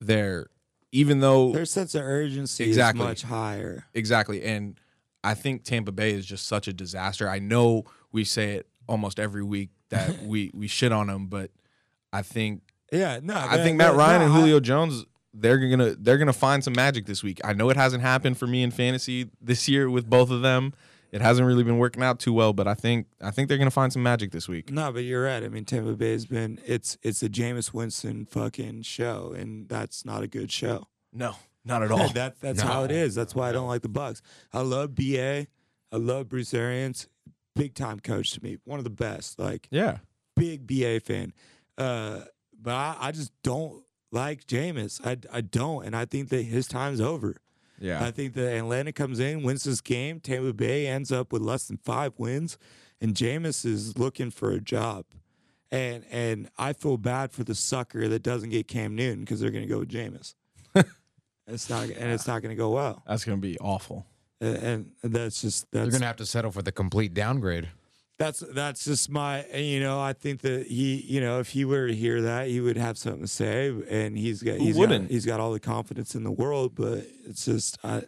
they're even though Their sense of urgency Exactly. is much higher. exactly, and I think Tampa Bay is just such a disaster. I know we say it almost every week that we we shit on them, but I think Yeah, no, I think Matt Ryan no, and I- Julio Jones they're gonna they're gonna find some magic this week. I know it hasn't happened for me in fantasy this year with both of them. It hasn't really been working out too well, but I think I think they're gonna find some magic this week. No, but you're right. I mean, Tampa Bay has been it's it's a Jameis Winston fucking show, and that's not a good show. No, not at all. that that's how it is. That's why I don't like the Bucs. I love BA. I love Bruce Arians. Big time coach to me. One of the best. Like yeah, big BA fan. Uh, but I, I just don't like Jameis. I, I don't, and I think that his time's over. yeah, I think that Atlanta comes in, wins this game. Tampa Bay ends up with less than five wins, and Jameis is looking for a job. And and I feel bad for the sucker that doesn't get Cam Newton because they're going to go with Jameis. it's not, and it's not going to go well. that's gonna be awful. And, and that's just They're gonna have to settle for the complete downgrade. That's that's just my you know I think that he you know if he were to hear that he would have something to say and he's got he's got, he's got all the confidence in the world but it's just I,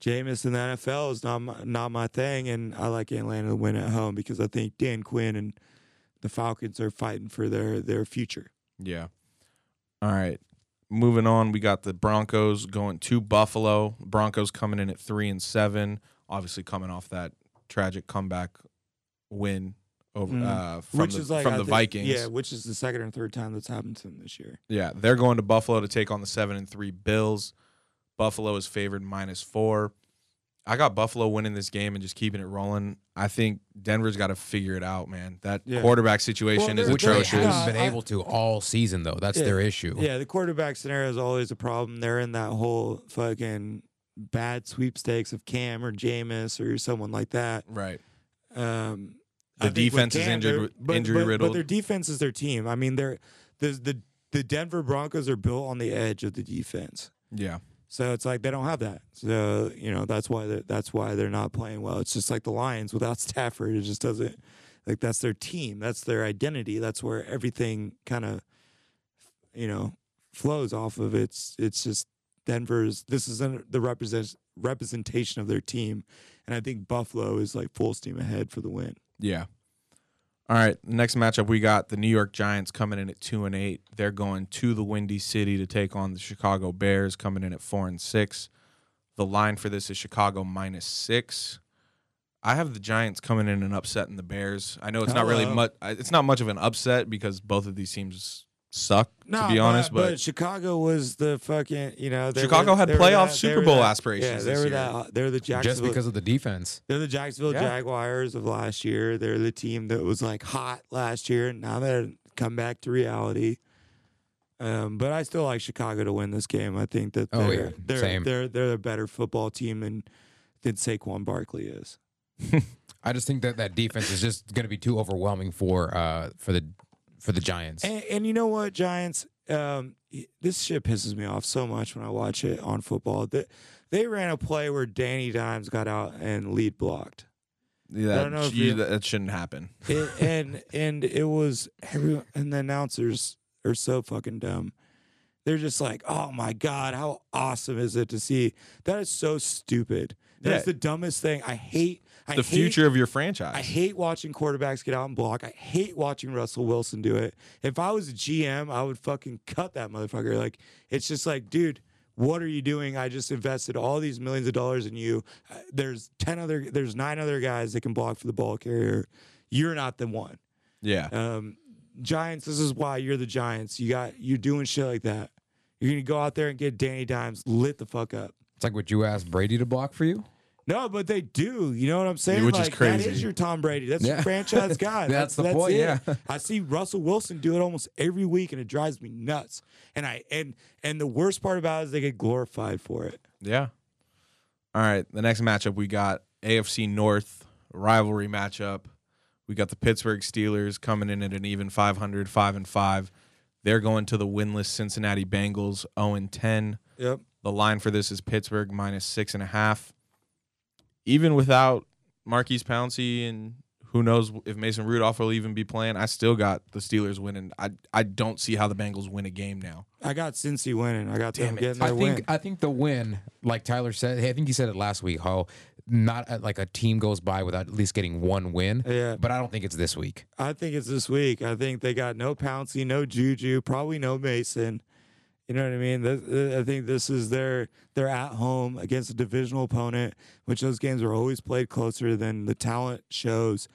Jameis in the NFL is not my, not my thing and I like Atlanta to win at home because I think Dan Quinn and the Falcons are fighting for their their future. Yeah. All right. Moving on, we got the Broncos going to Buffalo. Broncos coming in at three and seven. Obviously, coming off that tragic comeback win over Mhm. uh, from which the, is like from I the think- Vikings. Yeah, which is the second or third time that's happened to them this year. Yeah, they're going to Buffalo to take on the seven and three Bills. Buffalo is favored minus four. I got Buffalo winning this game and just keeping it rolling. I think Denver's got to figure it out, man. That Yeah. quarterback situation Well, is they're- They haven't been able to all season though. That's Yeah. their issue. Yeah, the quarterback scenario is always a problem. They're in that whole fucking bad sweepstakes of Cam or Jameis or someone like that. Right. Um, The defense is injured- but- injury but- But their defense is their team. I mean, they're the the the Denver Broncos are built on the edge of the defense. Yeah. So it's like they don't have that. So you know that's why they're, that's why they're not playing well. It's just like the Lions without Stafford. It just doesn't like that's their team. That's their identity. That's where everything kind of you know flows off of. It's it's just Denver's. This is the represent representation of their team, and I think Buffalo is like full steam ahead for the win. Yeah. All right. Next matchup, we got the New York Giants coming in at two and eight. They're going to the Windy City to take on the Chicago Bears, coming in at four and six. The line for this is Chicago minus six. I have the Giants coming in and upsetting the Bears. I know it's not really much. It's not much of an upset because both of these teams suck. No, to be honest, but, but, Chicago was the fucking you know they Chicago were- had they playoff that- Super Bowl that- aspirations Yeah, they this were year. that. They're the Jacksonville, Just because of the defense. They're the Jacksonville Yeah. Jaguars of last year. They're the team that was like hot last year. and Now they're come back to reality. Um, but I still like Chicago to win this game. I think that they're Oh, yeah. they're, Same. they're they're a better football team than than Saquon Barkley is. I just think that that defense is just going to be too overwhelming for uh for the for the Giants. And, and you know what, Giants? Um, this shit pisses me off so much when I watch it on football. That they ran a play where Danny Dimes got out and lead blocked. yeah, don't know if you- that, that shouldn't happen. it, and and it was everyone and the announcers are so fucking dumb. They're just like, oh my god, how awesome is it to see? That is so stupid. That's Yeah. the dumbest thing. I hate. I The hate, future of your franchise. I hate watching quarterbacks get out and block. I hate watching Russell Wilson do it. If I was a GM, I would fucking cut that motherfucker. Like it's just like, dude, what are you doing? I just invested all these millions of dollars in you. Uh, There's ten other, there's nine other guys that can block for the ball carrier. You're not the one. yeah. Um, Giants, this is why you're the Giants. You got you're doing shit like that. You're gonna go out there and get Danny Dimes lit the fuck up. It's like what you asked Brady to block for you. No, but they do. You know what I'm saying? which is like, That crazy. is your Tom Brady. That's Yeah. your franchise guy. That's the point, it. yeah. I see Russell Wilson do it almost every week, and it drives me nuts. And I and and the worst part about it is they get glorified for it. Yeah. All right. The next matchup we got AFC North rivalry matchup. We got the Pittsburgh Steelers coming in at an even 500, 5 and 5. They're going to the winless Cincinnati Bengals 0 and 10. Yep. The line for this is Pittsburgh minus six and a half. Even without Maurkice Pouncey and who knows if Mason Rudolph will even be playing, I still got the Steelers winning. I I don't see how the Bengals win a game now. I got Cincy winning. I got them Damn it. getting I think win. I think the win, like Tyler said, hey, I think he said it last week. How not uh, like a team goes by without at least getting one win. Yeah. But I don't think it's this week. I think it's this week. I think they got no Pouncey, no Juju, probably no Mason. You know what I mean? This, I think this is their they're at home against a divisional opponent, which those games are always played closer than the talent shows.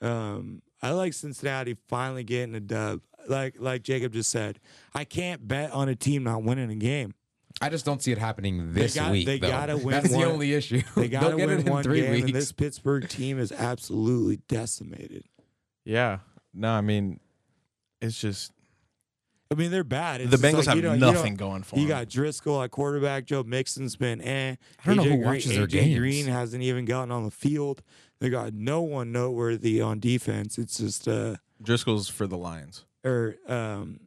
Um, I like Cincinnati finally getting a dub. Like like Jacob just said, I can't bet on a team not winning a game. I just don't see it happening this got- week. they though. gotta win That's one- the only issue. They got to They'll get win it in one three game, weeks. and this Pittsburgh team is absolutely decimated. Yeah. No, I mean, it's just I mean, they're bad. It's the Bengals like, have you don't- you don't- nothing going for them. You got Driskel at quarterback. Joe Mixon's been eh. I don't know who Green- watches their AJ games. Green hasn't even gotten on the field. They got no one noteworthy on defense. It's just uh Driskel's for the Lions. or um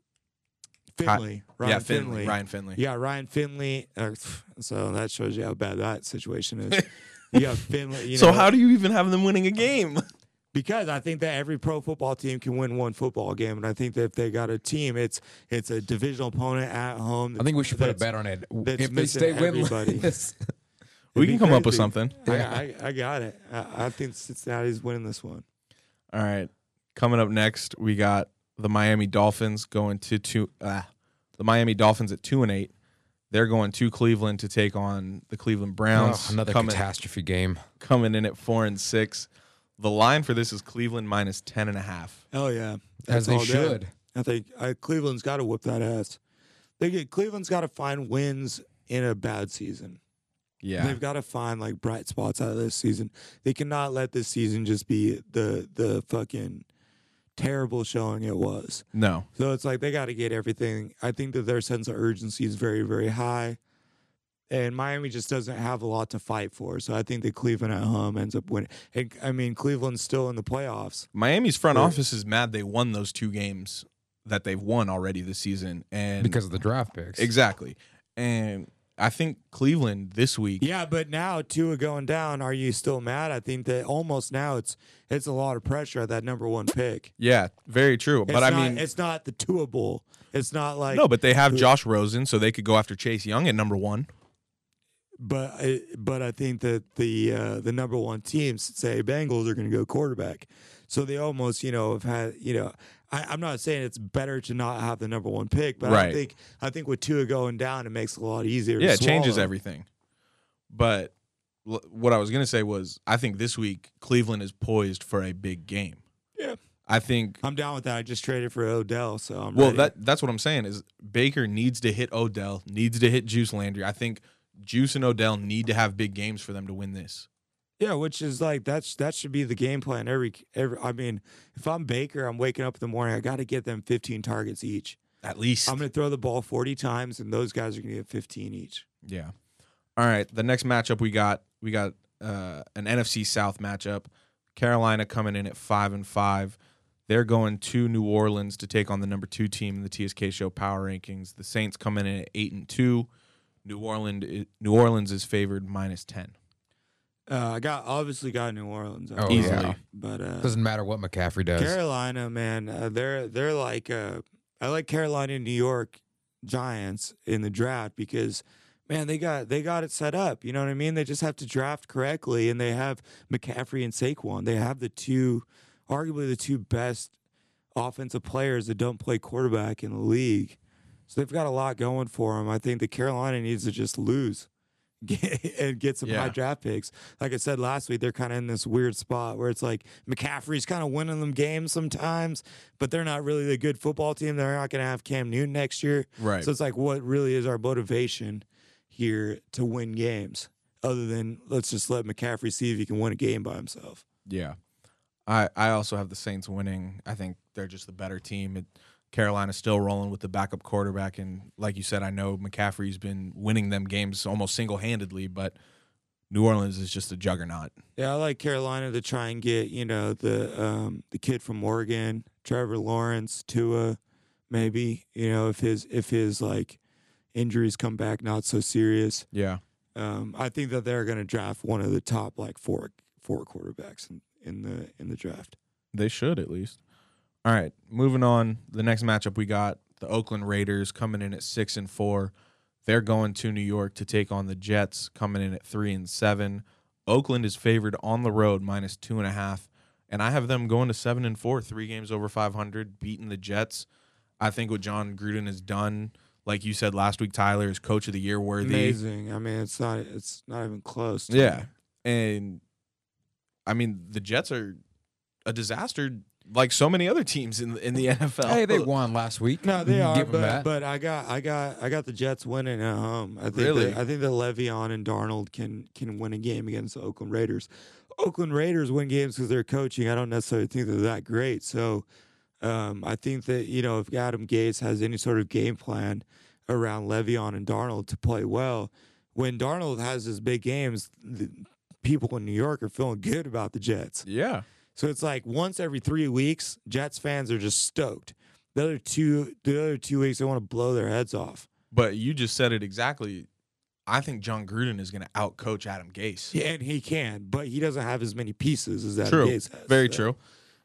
Finley. Ryan yeah, Finley. Finley. Ryan Finley. Yeah, Ryan Finley. Uh, so that shows you how bad that situation is. you got Finley. You so how do you even have them winning a game? because I think that every pro football team can win one football game, and I think that if they got a team, it's it's a divisional opponent at home. I think we should put a that's- bet on it. that's If they missing stay everybody. winless, we can be come up with something. I, I, I got it. I, I think Cincinnati's winning this one. All right. Coming up next, we got the Miami Dolphins going to two. Ah, the Miami Dolphins at two and eight. They're going to Cleveland to take on the Cleveland Browns. Oh, another coming, catastrophe game. coming in at four and six. The line for this is Cleveland minus ten and a half. Oh yeah, As That's they all day. should. I think uh, Cleveland's got to whoop that ass. They get Cleveland's got to find wins in a bad season. Yeah. They've got to find like bright spots out of this season. They cannot let this season just be the the fucking terrible showing it was. No. So it's like they got to get everything. I think that their sense of urgency is very, very high. And Miami just doesn't have a lot to fight for. So I think that Cleveland at home ends up winning. And, I mean, Cleveland's still in the playoffs. Miami's front Sure. office is mad they won those two games that they've won already this season. And because of the draft picks. exactly. And I think Cleveland this week Yeah, but now two are going down, are you still mad? I think that almost now it's it's a lot of pressure at that number one pick. Yeah, very true. It's but I mean, it's not the Tua Bowl. It's not like no, but they have Josh Rosen, so they could go after Chase Young at number one. But I, but I think that the uh, the number one teams say Bengals are going to go quarterback, so they almost you know have had you know I, I'm not saying it's better to not have the number one pick, but I think I think with Tua going down, it makes it a lot easier. to Yeah, it changes everything. But l- what I was going to say was I think this week Cleveland is poised for a big game. Yeah, I think I'm down with that. I just traded for Odell, so I'm well ready. that that's what I'm saying is Baker needs to hit Odell, needs to hit Juice Landry. I think Juice and Odell need to have big games for them to win this. Yeah, which is like that's that should be the game plan every every. I mean, if I'm Baker, I'm waking up in the morning. I got to get them 15 targets each. At least. I'm going to throw the ball 40 times, and those guys are going to get 15 each. Yeah. All right. The next matchup we got we got uh, an NFC South matchup. Carolina coming in at five and five. They're going to New Orleans to take on the number two team in the TSK Show Power Rankings. The Saints coming in at eight and two. New Orleans New Orleans is favored minus ten. Uh, I got obviously got New Orleans Oh, Easily. yeah. but uh, Doesn't matter what McCaffrey does. Carolina, man, uh, they're they're like uh, I like Carolina New York Giants in the draft because man, they got they got it set up. You know what I mean? They just have to draft correctly, and they have McCaffrey and Saquon. They have the two, arguably the two best offensive players that don't play quarterback in the league. So they've got a lot going for them. I think the Carolina needs to just lose. get, and get some Yeah. high draft picks. Like I said last week, they're kind of in this weird spot where it's like McCaffrey's kind of winning them games sometimes, but they're not really a good football team. They're not going to have Cam Newton next year. Right. So it's like, what really is our motivation here to win games? Other than let's just let McCaffrey see if he can win a game by himself. Yeah. I, I also have the Saints winning. I think they're just the better team. It, Carolina's still rolling with the backup quarterback. And like you said, I know McCaffrey's been winning them games almost single handedly, but New Orleans is just a juggernaut. Yeah, I like Carolina to try and get you know the um, the kid from Oregon, Trevor Lawrence, Tua, maybe you know if his if his like injuries come back not so serious. Yeah. Um, I think that they're going to draft one of the top like four four quarterbacks in, in the in the draft. They should at least. All right, moving on. The next matchup we got the Oakland Raiders coming in at six and four. They're going to New York to take on the Jets, coming in at three and seven. Oakland is favored on the road minus two and a half, and I have them going to seven and four, three games over five hundred, beating the Jets. I think what Jon Gruden has done, like you said last week, Tyler is Coach of the Year worthy. Amazing. I mean, it's not it's not even close. to Yeah. me. And I mean, the Jets are a disaster like so many other teams in in the NFL. Hey, they won last week. No, they are, but, but I got I got I got the Jets winning at home. I think Really? that, I think that Le'Veon and Darnold can can win a game against the Oakland Raiders. Oakland Raiders win games because they're coaching. I don't necessarily think they're that great. So um, I think that you know if Adam Gase has any sort of game plan around Le'Veon and Darnold to play well, when Darnold has his big games, the people in New York are feeling good about the Jets. yeah. So it's like once every three weeks, Jets fans are just stoked. The other two, the other two weeks, they want to blow their heads off. But you just said it exactly. I think Jon Gruden is going to outcoach Adam Gase. Yeah, and he can, but he doesn't have as many pieces as that. true. Gase has. Very So, true.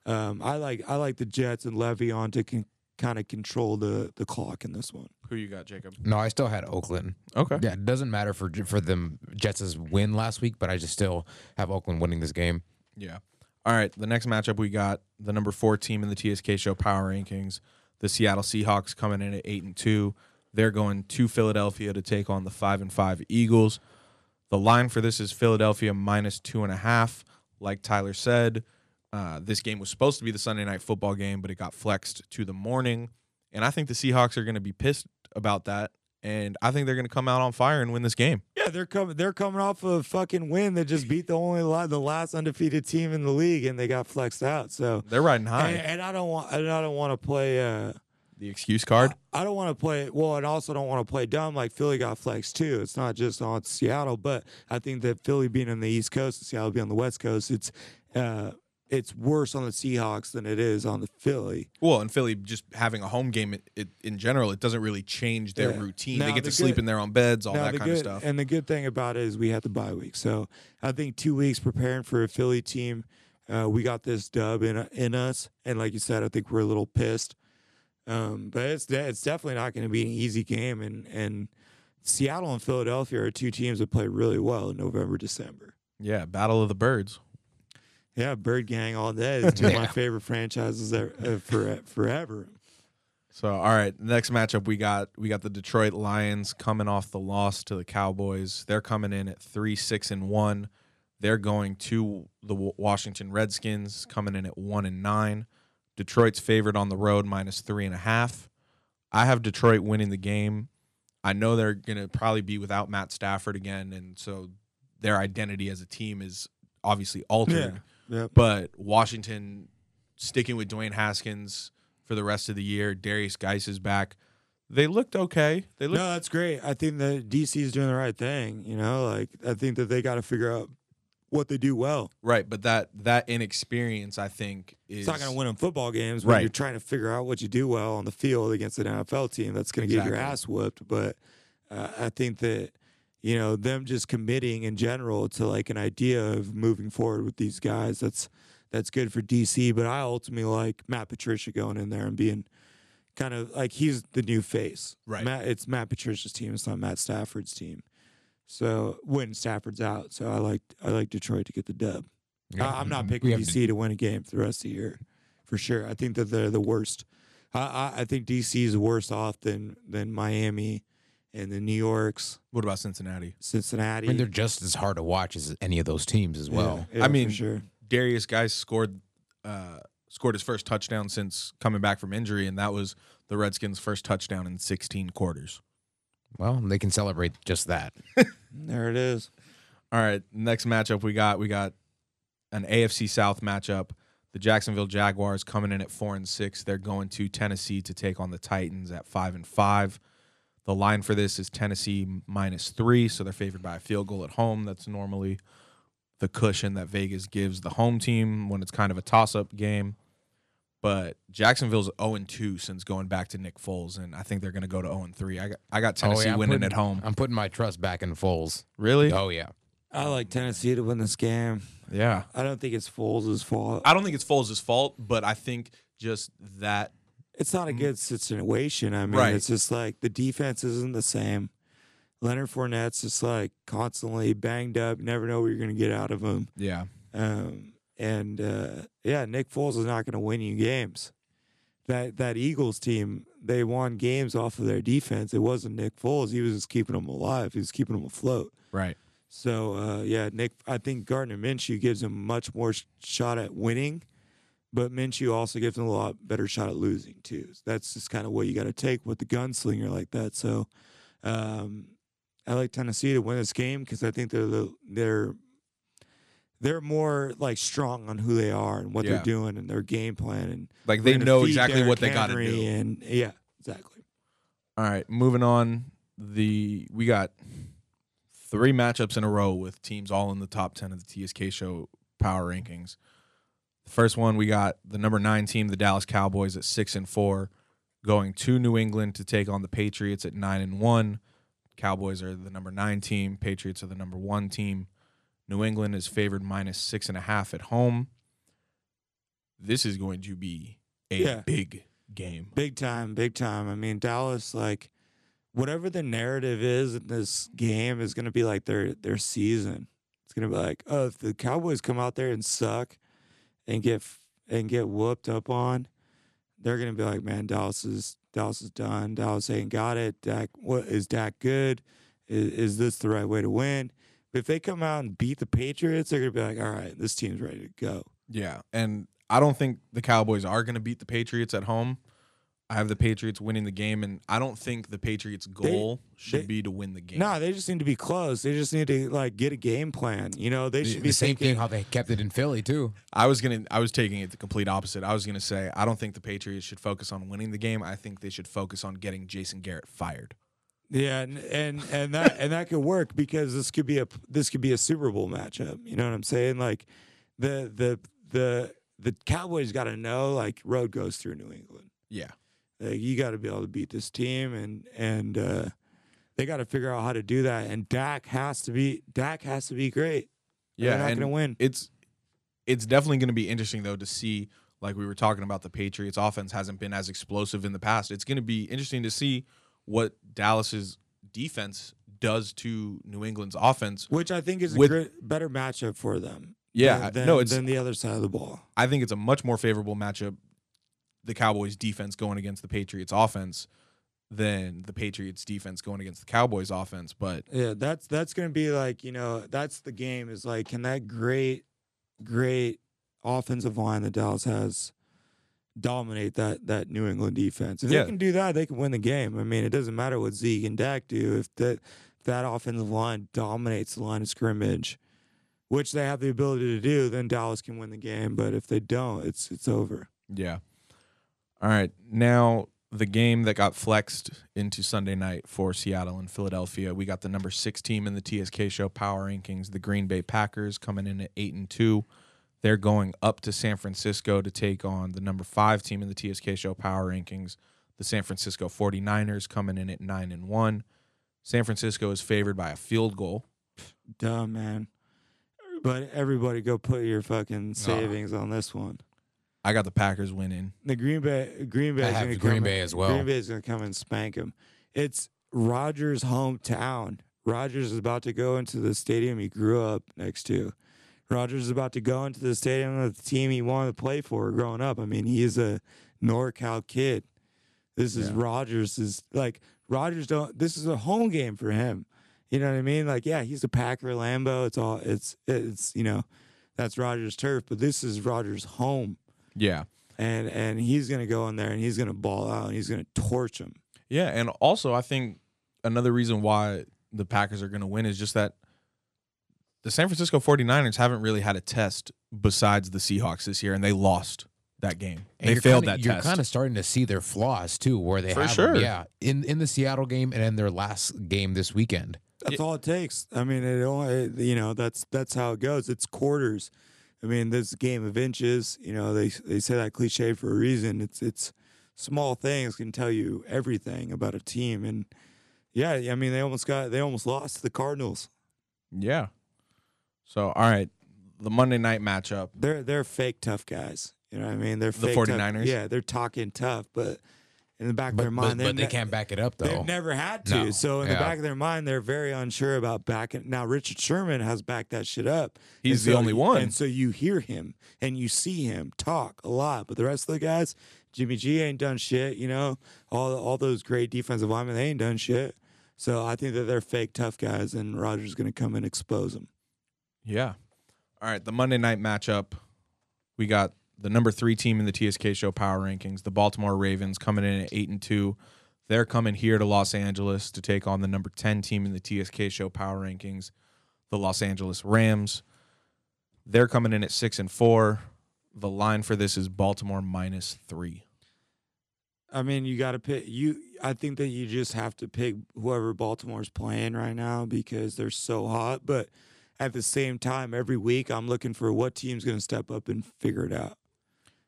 Um, I like I like the Jets and Le'Veon to con- kind of control the the clock in this one. Who you got, Jacob? No, I still had Oakland. Okay. Yeah, it doesn't matter for for them Jets' win last week, but I just still have Oakland winning this game. Yeah. All right. The next matchup we got the number four team in the TSK show power rankings, the Seattle Seahawks coming in at eight and two. They're going to Philadelphia to take on the five and five Eagles. The line for this is Philadelphia minus two and a half. Like Tyler said, uh, this game was supposed to be the Sunday night football game, but it got flexed to the morning. And I think the Seahawks are going to be pissed about that. And I think they're going to come out on fire and win this game. Yeah, they're coming. They're coming off a fucking win that just beat the only the last undefeated team in the league, and they got flexed out. So, They're riding high. and, and I don't want and I don't want to play. Uh, the excuse card. I don't want to play well, and also don't want to play dumb like Philly got flexed too. It's not just on Seattle, but I think that Philly being on the East Coast and Seattle being on the West Coast, it's uh, it's worse on the Seahawks than it is on the Philly. Well, and Philly just having a home game it, it, in general, it doesn't really change their Yeah. routine. Now, they get the to sleep in their own beds, all that kind good, of stuff. And the good thing about it is we had the bye week, so I think two weeks preparing for a Philly team, uh, we got this dub in in us, and like you said, I think we're a little pissed. Um, but it's it's definitely not going to be an easy game, and and Seattle and Philadelphia are two teams that play really well in November, December. yeah, Battle of the Birds. Yeah, Bird Gang all day It's two of my favorite franchises there, uh, for forever. So, all right, next matchup we got we got the Detroit Lions coming off the loss to the Cowboys. They're coming in at three six and one. They're going to the Washington Redskins, coming in at one and nine. Detroit's favored on the road minus three and a half. I have Detroit winning the game. I know they're going to probably be without Matt Stafford again, and so their identity as a team is obviously altered. Yeah. But Washington sticking with Dwayne Haskins for the rest of the year. Derrius Guice is back. They looked okay. They looked No, that's great. I think that DC is doing the right thing. You know, like I think that they got to figure out what they do well. right, but that that inexperience, I think, is It's not going to win them football games when Right. you're trying to figure out what you do well on the field against an NFL team that's going to get your ass whooped. But uh, I think that you know them just committing in general to like an idea of moving forward with these guys. That's that's good for DC. But I ultimately like Matt Patricia going in there and being kind of like he's the new face. Right. Matt, it's Matt Patricia's team. It's not Matt Stafford's team. So when Stafford's out, so I like I like Detroit to get the dub. I, I'm not mm-hmm. picking have DC to win a game for the rest of the year, for sure. I think that they're the worst. I I, I think DC is worse off than than Miami and the New Yorks, What about Cincinnati? Cincinnati. I mean, they're just as hard to watch as any of those teams as well. Yeah, yeah, I mean, sure. Derrius Guice scored uh, scored his first touchdown since coming back from injury, and that was the Redskins' first touchdown in 16 quarters. Well, they can celebrate just that. There it is. All right, next matchup we got we got an AFC South matchup. The Jacksonville Jaguars coming in at four and six. They're going to Tennessee to take on the Titans at five and five. The line for this is Tennessee minus three, so they're favored by a field goal at home. That's normally the cushion that Vegas gives the home team when it's kind of a toss-up game. But Jacksonville's 0 and 2 since going back to Nick Foles, and I think they're going to go to 0 and 3. I got I got Tennessee oh, yeah, winning putting- at home. I'm putting my trust back in Foles. Really? Oh yeah. I like Tennessee to win this game. Yeah. I don't think it's Foles' fault. I don't think it's Foles' fault, but I think just that It's not a good situation. I mean, Right. it's just like the defense isn't the same. Leonard Fournette's just like constantly banged up. You never know what you're going to get out of him. yeah. Um, and uh, yeah, Nick Foles is not going to win you games. That that Eagles team, they won games off of their defense. It wasn't Nick Foles. He was just keeping them alive. He was keeping them afloat. Right. So uh, yeah, Nick. I think Gardner Minshew gives him much more sh- shot at winning, but Minshew also gives him a lot better shot at losing too. So that's just kind of what you got to take with the gunslinger like that. So um, I like Tennessee to win this game because I think they're the, they're they're more like strong on who they are and what Yeah. they're doing and their game plan and Like they know exactly what they got to do. And yeah, exactly. All right, moving on. The we got three matchups in a row with teams all in the top 10 of the TSK show power rankings. The first one we got the number 9 team, the Dallas Cowboys at 6 and 4, going to New England to take on the Patriots at 9 and 1. Cowboys are the number 9 team, Patriots are the number 1 team. New England is favored minus six and a half at home. This is going to be a Yeah. big game. Big time, big time. I mean, Dallas, like, whatever the narrative is in this game is going to be like their their season. It's going to be like, oh, if the Cowboys come out there and suck and get and get whooped up on, they're to be like, man, Dallas is Dallas is done. Dallas ain't got it. Dak, what is Dak good? Is, is this the right way to win? But if they come out and beat the Patriots, they're to be like, all right, this team's ready to go. Yeah, and I don't think the Cowboys are to beat the Patriots at home. I have the Patriots winning the game, and I don't think the Patriots' goal should they- be to win the game. No, they just need to be close. They just need to like get a game plan. You know, they The, should be the same thinking, thing how they kept it in Philly too. I was gonna, I was taking it the complete opposite. I was gonna say I don't think the Patriots should focus on winning the game. I think they should focus on getting Jason Garrett fired. Yeah, and and and that and that could work because this could be a this could be a Super Bowl matchup. You know what I'm saying? Like the the the the Cowboys got to know like road goes through New England. Yeah, Like, you got to be able to beat this team, and and uh, they got to figure out how to do that. And Dak has to be Dak has to be great. Yeah, they're not and going to win. It's it's definitely going to be interesting though to see. Like we were talking about, the Patriots' offense hasn't been as explosive in the past. It's going to be interesting to see what Dallas's defense does to New England's offense Which I think is a great, better matchup for them. Yeah, than, no, it's- than the other side of the ball. I think it's a much more favorable matchup, the Cowboys defense going against the Patriots offense than the Patriots defense going against the Cowboys offense. But Yeah, that's that's gonna be like you know that's the game is like can that great, great offensive line that Dallas has dominate that that New England defense? If Yeah. they can do that, they can win the game. I mean, it doesn't matter what Zeke and Dak do if that if that offensive line dominates the line of scrimmage, which they have the ability to do, then Dallas can win the game. But if they don't, it's it's over. yeah. All right. Now the game that got flexed into Sunday night for Seattle and Philadelphia. We got the number six team in the TSK show power rankings, the Green Bay Packers, coming in at eight and two. They're going up to San Francisco to take on the number five team in the TSK show power rankings, the San Francisco 49ers, coming in at nine and one. San Francisco is favored by a field goal. Dumb man. But everybody go put your fucking ah. savings on this one. I got the Packers winning. The Green Bay Green Bay I is have going to Green come Bay as well. Green Bay is going to come and spank him. It's Rodgers' hometown. Rodgers is about to go into the stadium he grew up next to. Rodgers is about to go into the stadium of the team he wanted to play for growing up. I mean, he is a NorCal kid. This is Yeah. Rodgers is like Rodgers don't. This is a home game for him. You know what I mean? Like, yeah, he's a Packer, Lambo. It's all. It's it's you know, that's Rodgers turf. But this is Rodgers home, Yeah. and and he's gonna go in there and he's gonna ball out and he's gonna torch him. Yeah, and also I think another reason why the Packers are going to win is just that the San Francisco 49ers haven't really had a test besides the Seahawks this year and they lost that game. And they failed kinda, that You're test. kind of starting to see their flaws too, where they For have them. sure. yeah, in in the Seattle game and in their last game this weekend. That's all it takes. I mean, it only you know that's that's how it goes. It's quarters. I mean, this game of inches. You know, they they say that cliche for a reason. It's it's small things can tell you everything about a team. And yeah, I mean, they almost got they almost lost to the Cardinals. yeah. So, all right, the Monday night matchup. They're they're fake tough guys. You know what I mean? They're The fake tough- 49ers? Yeah, they're talking tough, but in the back of their mind, but they're they ne- can't back it up though. They've never had to. No. So in the back of their mind, they're very unsure about backing. Now Richard Sherman has backed that shit up. He's And the only one. And so you hear him and you see him talk a lot. But the rest of the guys, Jimmy G ain't done shit. You know, all all those great defensive linemen, they ain't done shit. So I think that they're fake tough guys, and Rodgers going to come and expose them. Yeah. All right, the Monday night matchup. We got the number three team in the TSK show power rankings, the Baltimore Ravens, coming in at eight and two. They're coming here to Los Angeles to take on the number ten team in the TSK show power rankings, the Los Angeles Rams. They're coming in at six and four. The line for this is Baltimore minus three. I mean, you got to pick you. I think that you just have to pick whoever Baltimore's playing right now because they're so hot. But at the same time, every week I'm looking for what team's going to step up and figure it out.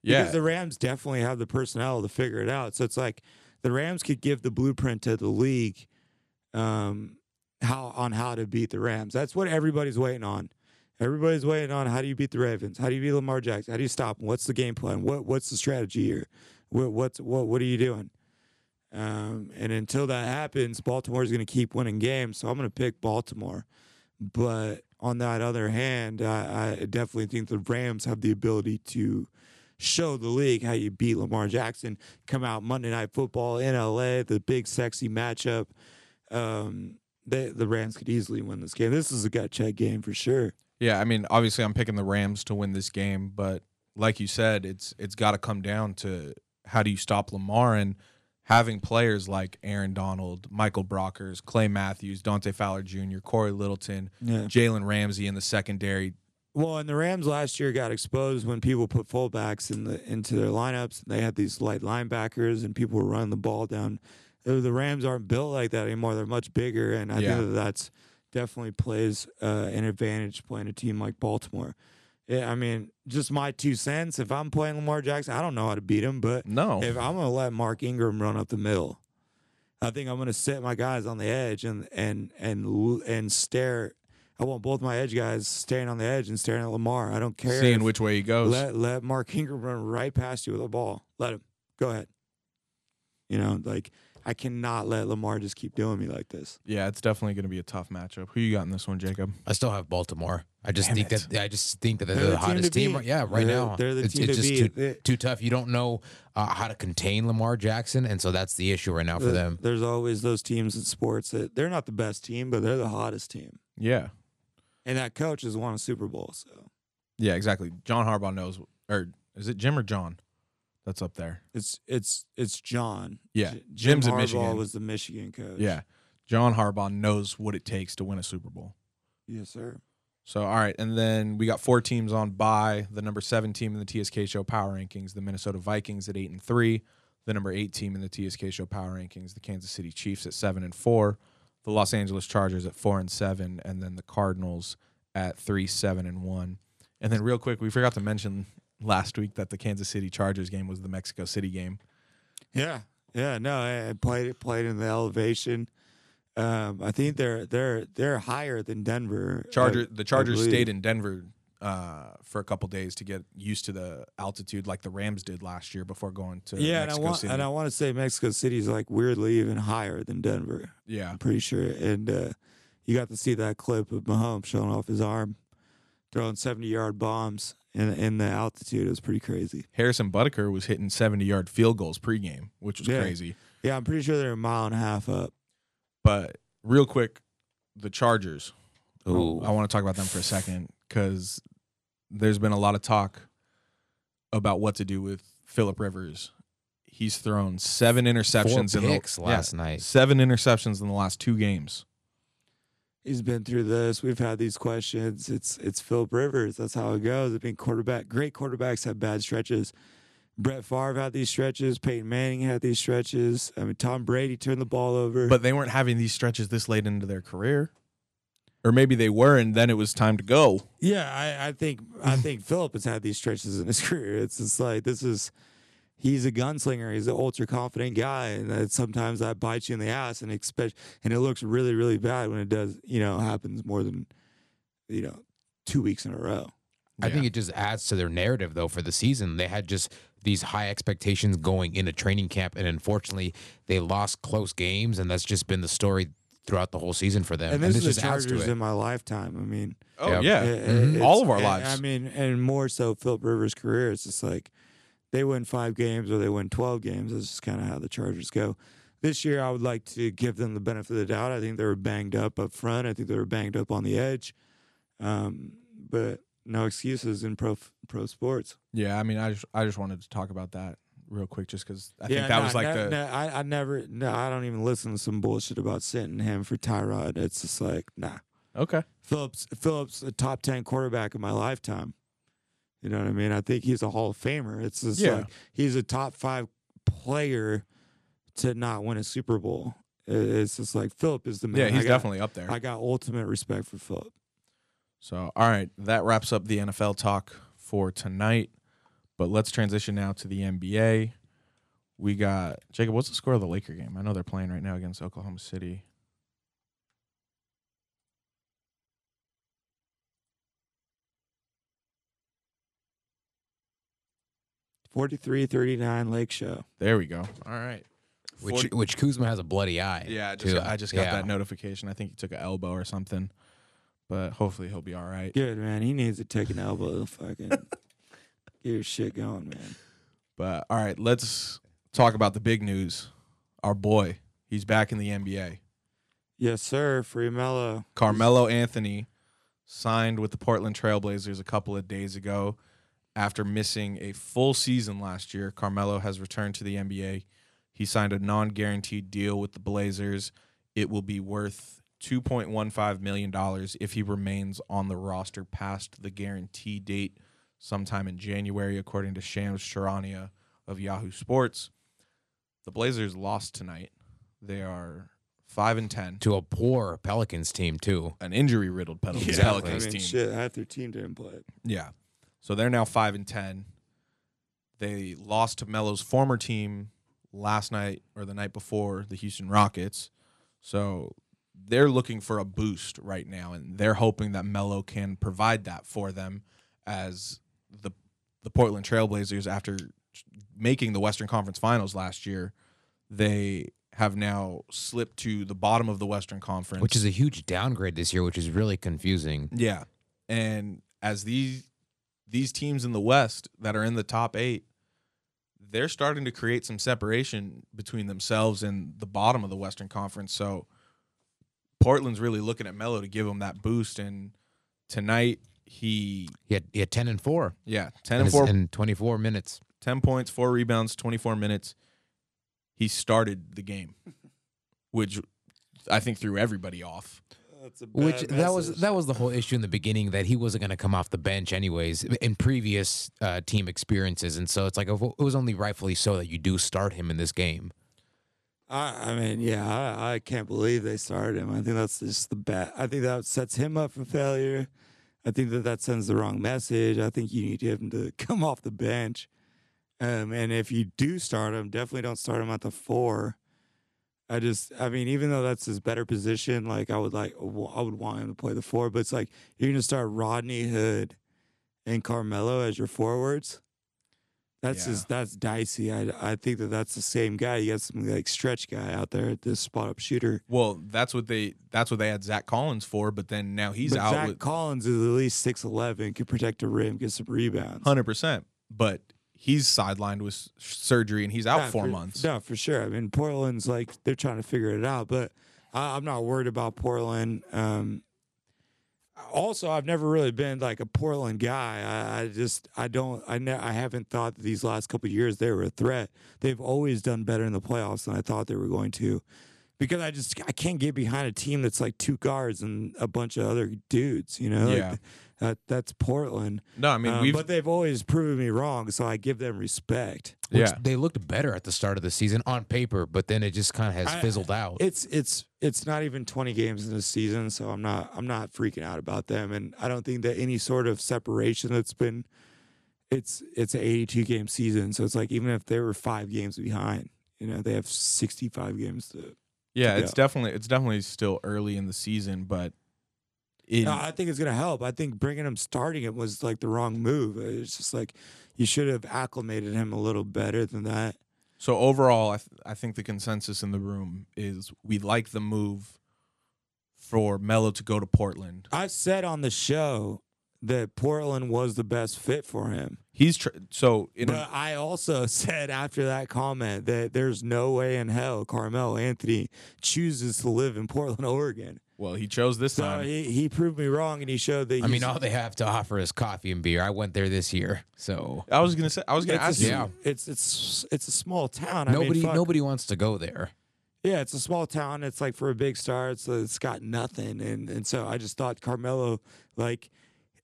Yeah, Because the Rams definitely have the personnel to figure it out. So it's like the Rams could give the blueprint to the league um, how on how to beat the Rams. That's what everybody's waiting on. Everybody's waiting on how do you beat the Ravens? How do you beat Lamar Jackson? How do you stop him? What's the game plan? What what's the strategy here? What what's what what are you doing? Um, and until that happens, Baltimore's going to keep winning games. So I'm going to pick Baltimore. But on that other hand, I, I definitely think the Rams have the ability to show the league how you beat Lamar Jackson. Come out Monday Night Football in LA, the big sexy matchup. Um, they, the Rams could easily win this game. This is a gut check game for sure. Yeah, I mean, obviously, I'm picking the Rams to win this game, but like you said, it's it's got to come down to how do you stop Lamar and having players like Aaron Donald, Michael Brockers, Clay Matthews, Dante Fowler Jr., Cory Littleton, Yeah. Jalen Ramsey in the secondary. Well, and the Rams last year got exposed when people put fullbacks in the into their lineups. They had these light linebackers, and people were running the ball down. The Rams aren't built like that anymore. They're much bigger, and I Yeah. think that that's definitely plays uh, an advantage playing a team like Baltimore. Yeah, I mean, just my two cents. If I'm playing Lamar Jackson, I don't know how to beat him, but No, if I'm gonna let Mark Ingram run up the middle, I think I'm gonna set my guys on the edge and and and and stare. I want both my edge guys staying on the edge and staring at Lamar. I don't care. seeing if- which way he goes. let let Mark Ingram run right past you with a ball. Let him go ahead. You know, like I cannot let Lamar just keep doing me like this. yeah, it's definitely going to be a tough matchup. Who you got in this one, Jacob? I still have Baltimore. I just Damn think it. that I just think that they're, They're the the hottest to team. right- Yeah, right They're- now they're the it's, team it's to just beat. too, They- too tough. You don't know uh, how to contain Lamar Jackson, and so that's the issue right now for There- them. There's always those teams in sports that they're not the best team, but they're the hottest team. Yeah, And that coach has won a Super Bowl. So yeah, exactly. John Harbaugh knows, or is it Jim or John? That's up there. it's it's it's John. Yeah, J- Jim's Jim at Harbaugh Michigan. was the Michigan coach. Yeah, John Harbaugh knows what it takes to win a Super Bowl. Yes, sir. So, all right. And then we got four teams on by the number seven team in the TSK Show Power Rankings, the Minnesota Vikings at eight and three. The number eight team in the TSK Show Power Rankings, the Kansas City Chiefs at seven and four. The Los Angeles Chargers at four and seven. And then the Cardinals at three, seven and one. And then, real quick, we forgot to mention last week that the Kansas City Chargers game was the Mexico City game. Yeah, yeah. No, I played it played in the elevation. Um, I think they're they're they're higher than Denver. Charger, I- the Chargers stayed in Denver uh, for a couple days to get used to the altitude, like the Rams did last year before going to Yeah, and I want City. and I want to say Mexico City is like weirdly even higher than Denver. yeah, I'm pretty sure. And uh, you got to see that clip of Mahomes showing off his arm, throwing 70 yard bombs in in the altitude. It was pretty crazy. Harrison Butker was hitting 70 yard field goals pregame, which was Yeah. crazy. Yeah, I'm pretty sure they're a mile and a half up. But real quick, the Chargers. Ooh. I want to talk about them for a second because there's been a lot of talk about what to do with Philip Rivers. He's thrown seven interceptions in picks the last yeah, night. Seven interceptions in the last two games. He's been through this. We've had these questions. It's it's Philip Rivers. That's how it goes. I mean, quarterback, great quarterbacks have bad stretches. Brett Favre had these stretches. Peyton Manning had these stretches. I mean, Tom Brady turned the ball over. But they weren't having these stretches this late into their career. Or maybe they were and then it was time to go. yeah, I, I think I think Philip has had these stretches in his career. It's just like this is he's a gunslinger. He's an ultra confident guy, and that sometimes that bites you in the ass, and expect and it looks really really bad when it does. You know, happens more than you know two weeks in a row. I think it just adds to their narrative though for the season. They had just these high expectations going into training camp, and unfortunately, they lost close games, and that's just been the story throughout the whole season for them. And this is just the adds Chargers in my lifetime. I mean. Oh Yeah. yeah. It- Mhm. All of our and- lives. I mean, and more so Philip Rivers' career. It's just like they win five games or they win 12 games. This is kind of how the Chargers go. This year, I would like to give them the benefit of the doubt. I think they were banged up up front. I think they were banged up on the edge. Um, but no excuses in pro pro sports. Yeah, I mean I just I just wanted to talk about that real quick just because I yeah, think that nah, was like ne- the ne- I, I never. No, I don't even listen to some bullshit about sitting him for Tyrod. It's just like nah. Okay. Phillips Phillips a top ten quarterback of my lifetime. You know what I mean? I think he's a Hall of Famer. It's just Yeah. like he's a top five player to not win a Super Bowl. It's just like Philip is the man. Yeah, he's got- definitely up there. I got ultimate respect for Philip. So, all right, that wraps up the NFL talk for tonight. But let's transition now to the NBA. We got Jacob. What's the score of the Laker game? I know they're playing right now against Oklahoma City. Forty-three, thirty-nine, Lake Show. There we go. All right. which 40 which Kuzma has a bloody eye. yeah, I just too. got, I just got Yeah. that notification. I think he took an elbow or something, but hopefully he'll be all right. Good man. He needs to take an elbow. Fucking get your shit going, man. But all right, let's talk about the big news. Our boy, he's back in the NBA. Yes, sir. Free Melo. Carmelo Anthony signed with the Portland Trailblazers a couple of days ago after missing a full season last year. Carmelo has returned to the NBA. He signed a non guaranteed deal with the Blazers. It will be worth $2.15 million if he remains on the roster past the guarantee date sometime in January, according to Shams Charania of Yahoo Sports. The Blazers lost tonight. They are 5 and 10 to a poor Pelicans team too. an injury riddled Pelicans, Yeah, Pelicans I mean, team. shit. Half their team didn't play. Yeah. So they're now five and ten. They lost to Melo's former team last night or the night before, the Houston Rockets. So they're looking for a boost right now, and they're hoping that Melo can provide that for them as the the Portland Trailblazers after making the Western Conference Finals last year, they have now slipped to the bottom of the Western Conference. Which is a huge downgrade this year, which is really confusing. Yeah. And as these these teams in the West that are in the top 8, they're starting to create some separation between themselves and the bottom of the Western Conference. So Portland's really looking at Melo to give him that boost and tonight he He had, he had ten and four, yeah, 10 in, and 4 in twenty four minutes. 10 points, 4 rebounds, 24 minutes. He started the game, which I think threw everybody off. That's a Which bad that was that was the whole issue in the beginning that he wasn't going to come off the bench anyways in previous uh, team experiences, and so it's like it was only rightfully so that you do start him in this game. I, I mean, yeah, I, I can't believe they started him. I think that's just the bad. I think that sets him up for failure. I think that that sends the wrong message. I think you need to him to come off the bench. Um, and if you do start him, definitely don't start him at the four. I just, I mean, even though that's his better position, like I would like, I would want him to play the four. But it's like you're gonna start Rodney Hood and Carmelo as your forwards. That's Yeah. just that's dicey. I I think that that's the same guy. You got some like stretch guy out there, at this spot up shooter. Well, that's what they that's what they had Zach Collins for, but then now he's but out Zach with Collins is at least six eleven, can protect a rim, get some rebounds. hundred percent. But he's sidelined with surgery and he's out Yeah, four for- months. No, for sure. I mean, Portland's like they're trying to figure it out, but I, I'm not worried about Portland. Um, also, I've never really been like a Portland guy. I, I just I don't I ne- I haven't thought these last couple years they were a threat. They've always done better in the playoffs than I thought they were going to. Because I just I can't get behind a team that's like two guards and a bunch of other dudes, you know. Like, Yeah. that that's Portland. No, I mean Um, we've but they've always proven me wrong, so I give them respect. Which yeah. they looked better at the start of the season on paper, but then it just kind of has I- fizzled out. It's it's it's not even 20 games in the season, so I'm not I'm not freaking out about them, and I don't think that any sort of separation that's been. It's it's an 82 game season, so it's like even if they were five games behind, you know, they have 65 games to. Yeah, it's definitely it's definitely still early in the season, but in, No, I think it's gonna help. I think bringing him starting it was like the wrong move. It's just like you should have acclimated him a little better than that. so overall, I th- I think the consensus in the room is we like the move for Melo to go to Portland. I said on the show that Portland was the best fit for him. He's tr- so in But I also said after that comment that there's no way in hell Carmelo Anthony chooses to live in Portland, Oregon. well, he chose this So time. he, he proved me wrong and he showed that I mean, all they have to offer is coffee and beer. I went there this year, so I was gonna say I was gonna it's ask a, you. Yeah. it's it's it's a small town. I nobody mean, nobody wants to go there. Yeah, it's a small town. It's like for a big star, it's it's got nothing, and and so I just thought Carmelo, like,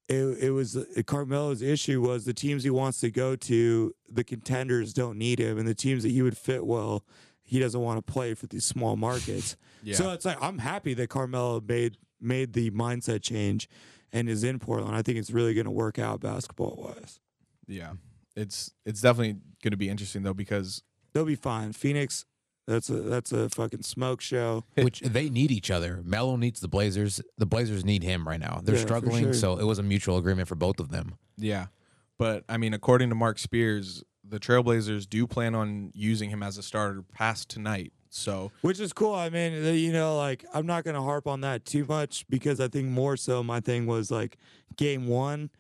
it it was uh, Carmelo's issue was the teams he wants to go to, the contenders don't need him, and the teams that he would fit well, he doesn't want to play for these small markets. Yeah. So it's like I'm happy that Carmelo made made the mindset change, and is in Portland. I think it's really going to work out basketball wise. Yeah, it's it's definitely gonna be interesting though because They'll be fine. Phoenix, that's a that's a fucking smoke show. Which they need each other. Melo needs the Blazers. The Blazers need him right now. They're Yeah, struggling, sure. so it was a mutual agreement for both of them. yeah, but I mean according to Marc Spears, the Trailblazers do plan on using him as a starter past tonight. So Which is cool. I mean, you know, like I'm not gonna harp on that too much because I think more so my thing was like game one.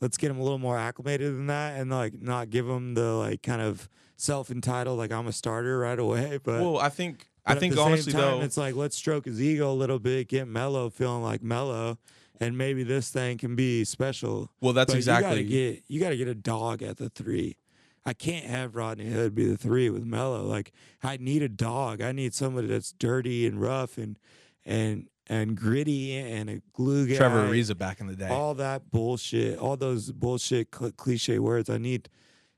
Let's get him a little more acclimated than that, and like not give him the like kind of self entitled like I'm a starter right away. But well, I think I at think the honestly same time, though, it's like let's stroke his ego a little bit, get Melo feeling like Melo, and maybe this thing can be special. well that's But exactly you gotta get you gotta get a dog at the three. I can't have Rodney Hood be the three with Melo. Like I need a dog. I need somebody that's dirty and rough and and and gritty and a glue guy. Trevor Ariza back in the day. All that bullshit, all those bullshit cl- cliche words. I need,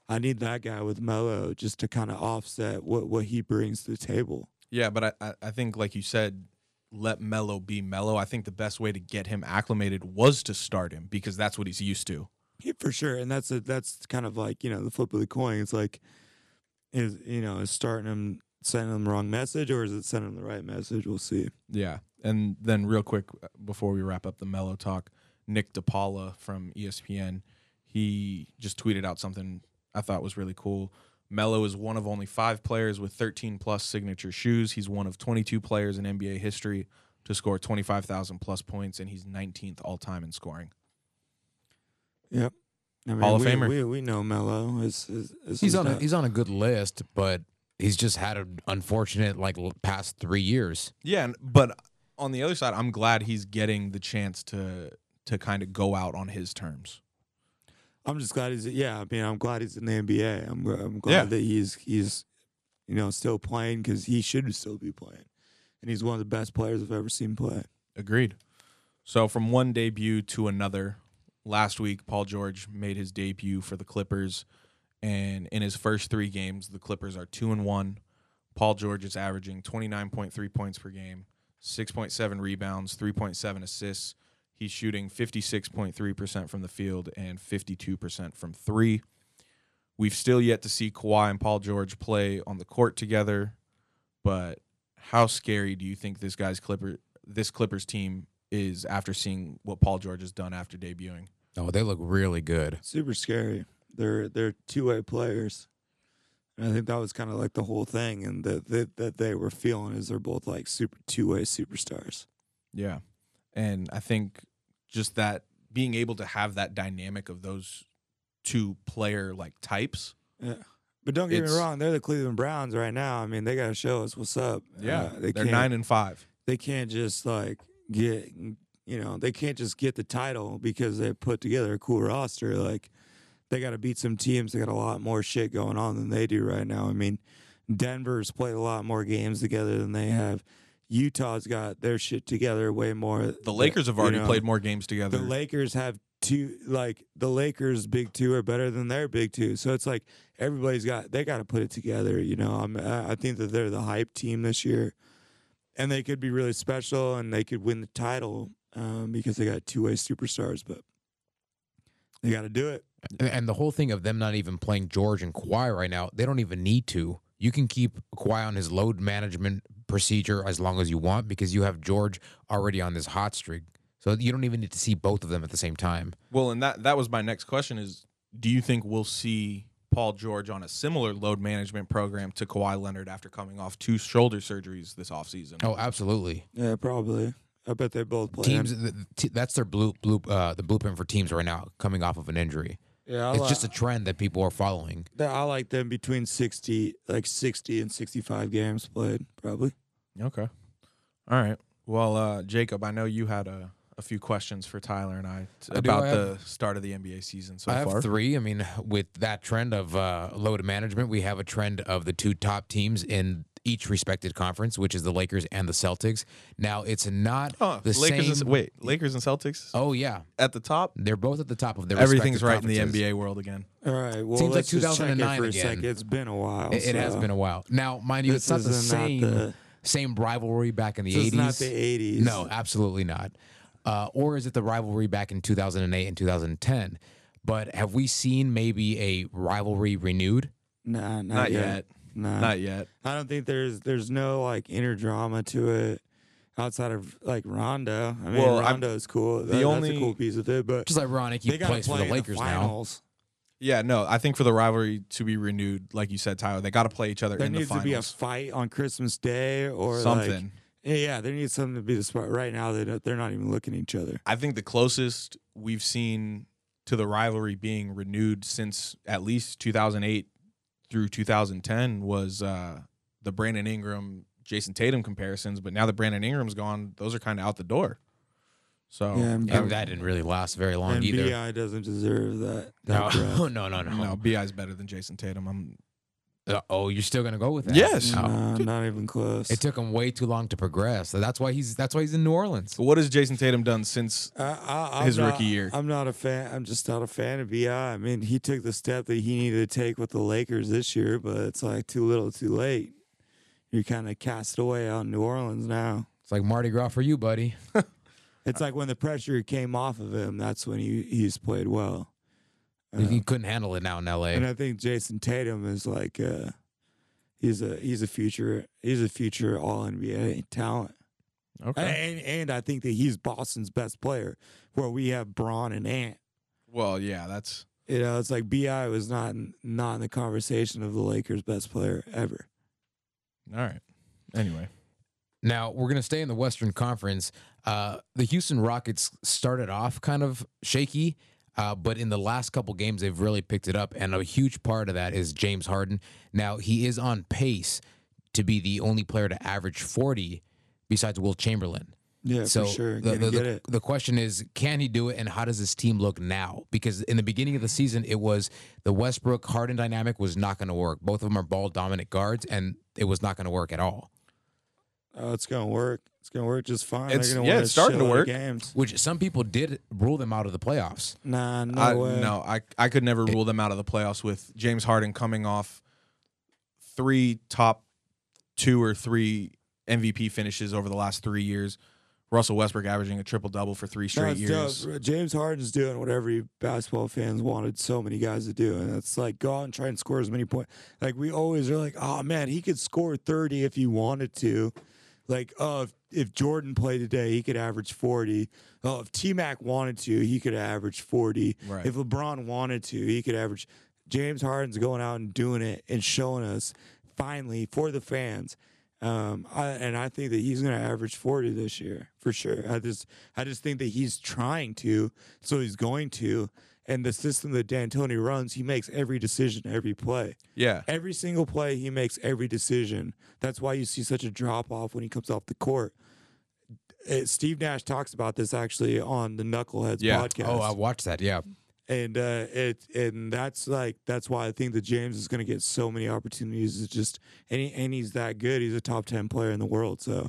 I need that guy with Melo just to kind of offset what what he brings to the table. Yeah, but I, I, think like you said, let Melo be Melo. I think the best way to get him acclimated was to start him because that's what he's used to. Yeah, for sure. And that's a, that's kind of like you know the flip of the coin. It's like, is you know is starting him sending him the wrong message or is it sending him the right message? We'll see. Yeah. And then real quick uh, before we wrap up the Melo talk, Nick DePaula from ESPN, he just tweeted out something I thought was really cool. Melo is one of only five players with 13 plus signature shoes. He's one of 22 players in NBA history to score 25,000 plus points, and he's 19th all time in scoring. Yep. I mean, Hall of we, Famer. We, we know Melo. Is, is, is He's on a, he's on a good list, but he's just had an unfortunate like past three years. Yeah, and- but on the other side, I'm glad he's getting the chance to to kind of go out on his terms. I'm just glad he's yeah. I mean, I'm glad he's in the NBA. I'm I'm glad Yeah. that he's he's you know still playing because he should still be playing, and he's one of the best players I've ever seen play. Agreed. So from one debut to another, last week Paul George made his debut for the Clippers, and in his first three games, the Clippers are two and one. Paul George is averaging twenty nine point three points per game, six point seven rebounds, three point seven assists. He's shooting fifty six point three percent from the field and fifty two percent from three. We've still yet to see Kawhi and Paul George play on the court together, but how scary do you think this guy's Clipper this Clippers team is after seeing what Paul George has done after debuting? Oh, they look really good. Super scary. They're they're two way players. And I think that was kind of like the whole thing, and that that that they were feeling is they're both like super two way superstars. Yeah. And I think just that being able to have that dynamic of those two player like types Yeah. But don't get It's- me wrong, they're the Cleveland Browns right now. I mean, they got to show us what's up. Yeah, Uh, they they're can't, nine and five. They can't just like get, you know, they can't just get the title because they put together a cool roster. Like, they got to beat some teams that got a lot more shit going on than they do right now. I mean, Denver's played a lot more games together than they have. Utah's got their shit together way more. The Lakers have you already know. played more games together. The Lakers have two, like the Lakers' big two are better than their big two. So it's like everybody's got they got to put it together. You know, I'm, I I think that they're the hype team this year, and they could be really special and they could win the title um, because they got two way superstars. But they got to do it. And, and the whole thing of them not even playing George and Kawhi right now, they don't even need to. You can keep Kawhi on his load management procedure as long as you want because you have George already on this hot streak. So you don't even need to see both of them at the same time. well, and that that was my next question: is do you think we'll see Paul George on a similar load management program to Kawhi Leonard after coming off two shoulder surgeries this offseason? Oh, absolutely. Yeah, probably. I bet they both play. Teams, th- th- that's their blue, blue, uh, the blueprint for teams right now, coming off of an injury. Yeah, I It's li- just a trend that people are following. I like them between sixty, like sixty and sixty-five games played. Probably. Okay. All right. Well, uh, Jacob, I know you had a, a few questions for Tyler and I t- I about I the start of the NBA season so I have far. three. I mean, with that trend of uh, load management, we have a trend of the two top teams in each respected conference, which is the Lakers and the Celtics. Now, it's not Huh, the Lakers same. and, wait, Lakers and Celtics Oh yeah, at the top. they're both at the top of their. Everything's right respective in the. NBA world again. All right. Well, Seems like let's just check it 2009 for a again. second. It's been a while. It, it has been a while. Now, mind you, this it's not the is not same the- same rivalry back in the This is eighties. not the eighties. No, absolutely not. Uh, or is it the rivalry back in 2008 and 2010? But have we seen maybe a rivalry renewed? nah, not, Not yet. yet. Nah. Not yet. I don't think there's there's no like inner drama to it outside of like Rondo. I mean, Well, I'm- Rondo is cool. That, that's only- a cool piece of it, but just ironic. He they got to for play the in Lakers the now. finals. Yeah, no, I think for the rivalry to be renewed, like you said, Tyler, they got to play each other There in the needs to be a fight on Christmas Day or Something. yeah, yeah, there needs something to be the spot. Right now, they they're not even looking at each other. I think the closest we've seen to the rivalry being renewed since at least 2008 through 2010 was uh, the Brandon Ingram Jayson Tatum comparisons. But now that Brandon Ingram's gone, those are kind of out the door. So Yeah, and And that didn't really last very long and either. Bi doesn't deserve that. No, that rep. no, no, no. no, Bi's better than Jayson Tatum. I'm Uh, oh, you're still gonna go with that? Yes. No. Nah, not even close. It took him way too long to progress. So that's why he's that's why he's in New Orleans. What has Jayson Tatum done since? I, I, his not- rookie year. I'm not a fan. I'm just not a fan of Bi. I mean, he took the step that he needed to take with the Lakers this year, but it's like too little, too late. You're kind of cast away out in New Orleans now. It's like Mardi Gras for you, buddy. It's like when the pressure came off of him. That's when he he's played well. Uh, he couldn't handle it now in L.A. and I think Jayson Tatum is like uh, he's a he's a future he's a future All NBA talent. Okay. And, and I think that he's Boston's best player, where we have Braun and Ant. Well, yeah, that's You know, it's like Bi was not in, not in the conversation of the Lakers' best player ever. all right. Anyway, Now we're gonna stay in the Western Conference. Uh, the Houston Rockets started off kind of shaky, uh, but in the last couple games they've really picked it up, and a huge part of that is James Harden. Now he is on pace to be the only player to average forty, besides Wilt Chamberlain. Yeah, so for sure. the, the, get the, it. the question is, can he do it, and how does this team look now? Because in the beginning of the season, it was the Westbrook Harden dynamic was not going to work. Both of them are ball dominant guards, and it was not going to work at all. Oh, it's gonna work. It's gonna work just fine. It's- gonna yeah, it's starting to shitload of work. Games. Which some people did rule them out of the playoffs. Nah, no I, way. no, I I could never rule them out of the playoffs with James Harden coming off three top two or three MVP finishes over the last three years. Russell Westbrook averaging a triple double for three straight it's years. dope. James Harden's doing what every basketball fans wanted so many guys to do, and it's like go out and try and score as many points. Like we always are like, oh man, he could score thirty if he wanted to. Like, oh, if, if Jordan played today, he could average forty. Oh, if T Mac wanted to, he could average forty. Right. If LeBron wanted to, he could average. James Harden's going out and doing it and showing us finally for the fans. Um, I, and I think that he's going to average 40 this year for sure. I just, I just think that he's trying to, so he's going to, And the system that D'Antoni runs, he makes every decision, every play. Yeah. Every single play, he makes every decision. That's why you see such a drop off when he comes off the court. Uh, Steve Nash talks about this actually on the Knuckleheads Yeah. podcast. Oh, I watched that. Yeah. and uh, it and that's like that's why I think that James is going to get so many opportunities. It's just and, he, and he's that good. He's a top ten player in the world. So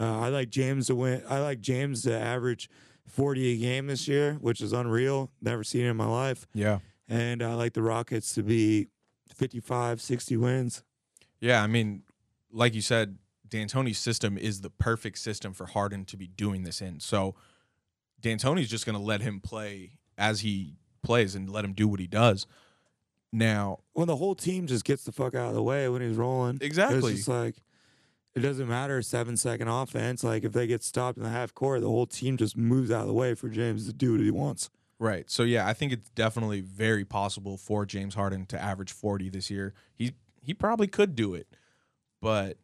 uh, I like James to win. I like James to average forty a game this year, which is unreal. Never seen it in my life. Yeah. And I like the Rockets to be 55, 60 wins. Yeah, I mean, like you said, D'Antoni's system is the perfect system for Harden to be doing this in. So D'Antoni's just going to let him play as he plays and let him do what he does. Now, When the whole team just gets the fuck out of the way when he's rolling. Exactly. It's just like it doesn't matter seven second offense. Like if they get stopped in the half court, the whole team just moves out of the way for James to do what he wants. right. So yeah, I think it's definitely very possible for James Harden to average 40 this year. He he probably could do it. But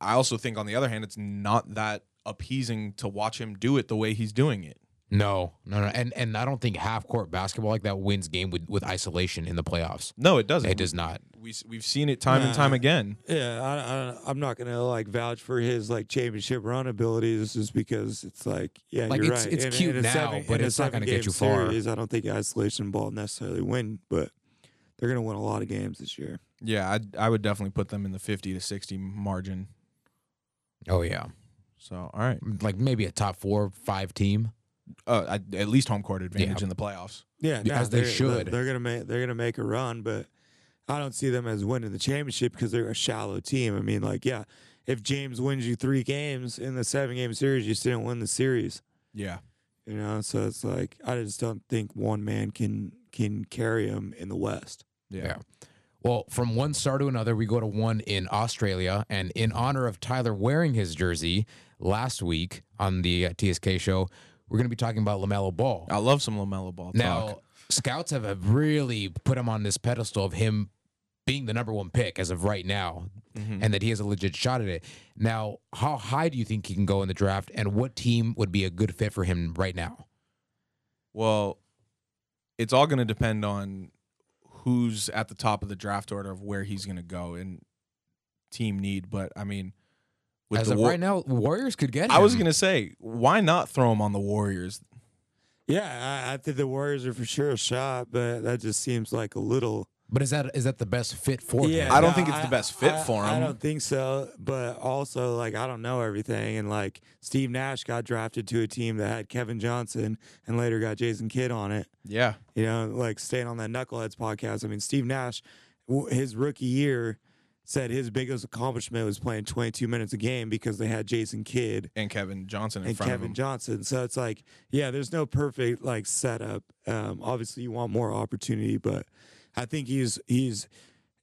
I also think on the other hand it's not that appeasing to watch him do it the way he's doing it. No, no, no. And and I don't think half court basketball like that wins game with, with isolation in the playoffs. No, it doesn't. It does not. We we've seen it time and time again. Yeah, I, I, I'm not gonna like vouch for his like championship run abilities just because it's like yeah, Like, you're it's- right. it's In- cute in a now, seven- but it's not gonna seven-game get you far. series, I don't think isolation ball necessarily win, but they're gonna win a lot of games this year. Yeah, I I would definitely put them in the 50 to 60 margin. Oh yeah, So, all right. like maybe a top four, five team. Uh, at least home court advantage Yeah. in the playoffs. Yeah, Yeah, nah, they should. They're, they're gonna make they're gonna make a run, but I don't see them as winning the championship because they're a shallow team. I mean, like, yeah, if James wins you three games in the seven game series, you still didn't win the series. Yeah. You know, so it's like I just don't think one man can can carry him in the West. Yeah. Yeah. Well, from one star to another, we go to one in Australia. And in honor of Tyler wearing his jersey last week on the uh, TSK show, we're going to be talking about LaMelo Ball. I love some LaMelo ball Now, talk. scouts have, have really put him on this pedestal of him being the number one pick as of right now, Mhm. and that he has a legit shot at it. Now, how high do you think he can go in the draft, and what team would be a good fit for him right now? Well, it's all going to depend on who's at the top of the draft order of where he's going to go and team need. But I mean, with as the of War- right now, Warriors could get him. I was going to say, why not throw him on the Warriors? Yeah, I, I think the Warriors are for sure a shot, but that just seems like a little. but is that is that the best fit for him? I don't think it's the best fit I- for him. I don't think so, but also like I don't know everything, and like Steve Nash got drafted to a team that had Kevin Johnson and later got Jason Kidd on it. Yeah. You know, like staying on that Knuckleheads podcast. I mean, Steve Nash, w- his rookie year, said his biggest accomplishment was playing 22 minutes a game because they had Jason Kidd And Kevin Johnson in and front Kevin of him. Johnson. So it's like, yeah, there's no perfect like setup. Um, obviously, you want more opportunity, but I think he's he's.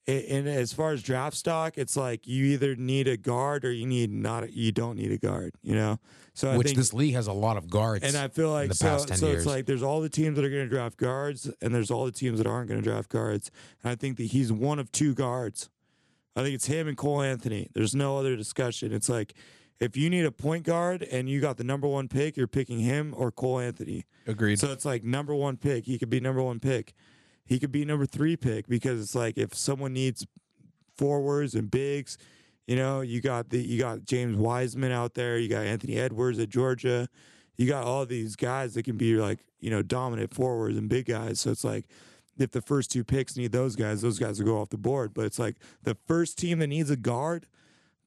a- And as far as draft stock, it's like you either need a guard or you need not. A, you don't need a guard. You know. So I Which think this league has a lot of guards. and I feel like the so, past 10 so years. it's like there's all the teams that are going to draft guards, and there's all the teams that aren't going to draft guards. And I think that he's one of two guards. I think it's him and Cole Anthony. There's no other discussion. It's like if you need a point guard and you got the number one pick, you're picking him or Cole Anthony. Agreed. So it's like number one pick. He could be number one pick. He could be number three pick because it's like if someone needs forwards and bigs, you know, you got the you got James Wiseman out there, you got Anthony Edwards at Georgia, you got all these guys that can be like you know dominant forwards and big guys. So it's like if the first two picks need those guys, those guys will go off the board. But it's like the first team that needs a guard,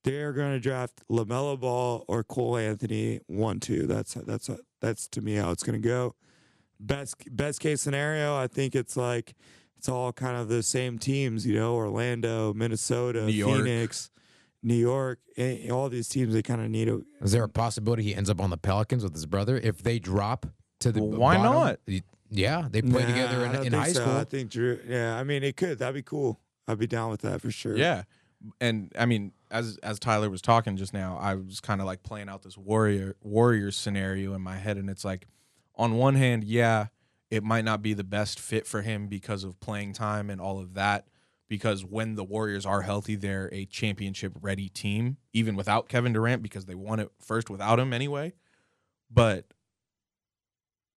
they're going to draft LaMelo Ball or Cole Anthony one two. That's that's that's to me how it's going to go. Best best case scenario, I think it's like it's all kind of the same teams, you know, Orlando, Minnesota, New York. Phoenix, New York, all these teams they kind of need a Is there a possibility he ends up on the Pelicans with his brother if they drop to the Well, why bottom? not? Y- Yeah, they played Nah, together I in, in high so. school. I think Drew. Yeah, I mean it could. That'd be cool. I'd be down with that for sure. Yeah. And I mean, as as Tyler was talking just now, I was kind of like playing out this warrior warriors scenario in my head, and it's like, on one hand, yeah, it might not be the best fit for him because of playing time and all of that. Because when the Warriors are healthy, they're a championship ready team, even without Kevin Durant, because they won it first without him anyway. But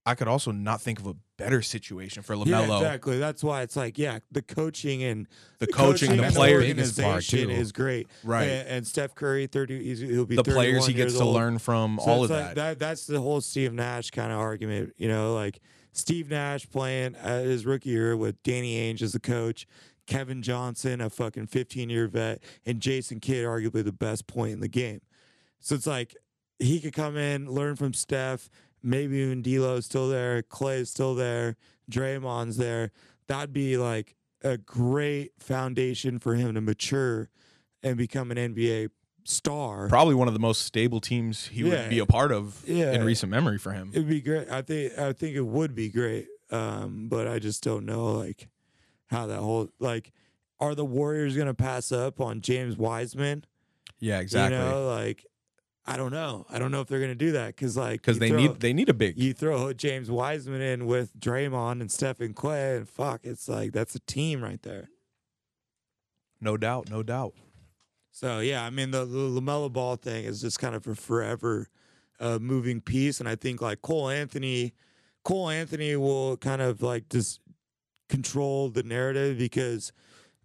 I could also not think of a better situation for Yeah, LaMelo. exactly. That's why it's like, yeah, the coaching and The coaching, the players, biggest part, organization is great. Right. And, and Steph Curry, thirty, he'll be the players he gets to old. learn from, So all of like that. That's the whole Steve Nash kind of argument, you know, like Steve Nash playing uh, his rookie year with Danny Ainge as the coach, Kevin Johnson, a fucking 15 year vet, and Jason Kidd, arguably the best point in the game. So it's like he could come in, learn from Steph, maybe even D'Lo's still there, Clay's still there, Draymond's there. That'd be like a great foundation for him to mature and become an NBA star. Probably one of the most stable teams he Yeah. would be a part of Yeah. in recent memory for him. It'd be great. I think I think it would be great. Um, but I just don't know like how that whole like are the Warriors gonna pass up on James Wiseman? yeah, exactly. You know, like I don't know. I don't know if they're gonna do that because like Because they throw- need they need a big. you throw James Wiseman in with Draymond and Stephen Clay and fuck, it's like that's a team right there. No doubt, no doubt. So yeah, I mean the, the LaMelo Ball thing is just kind of a forever uh, moving piece, and I think like Cole Anthony, Cole Anthony will kind of like just control the narrative because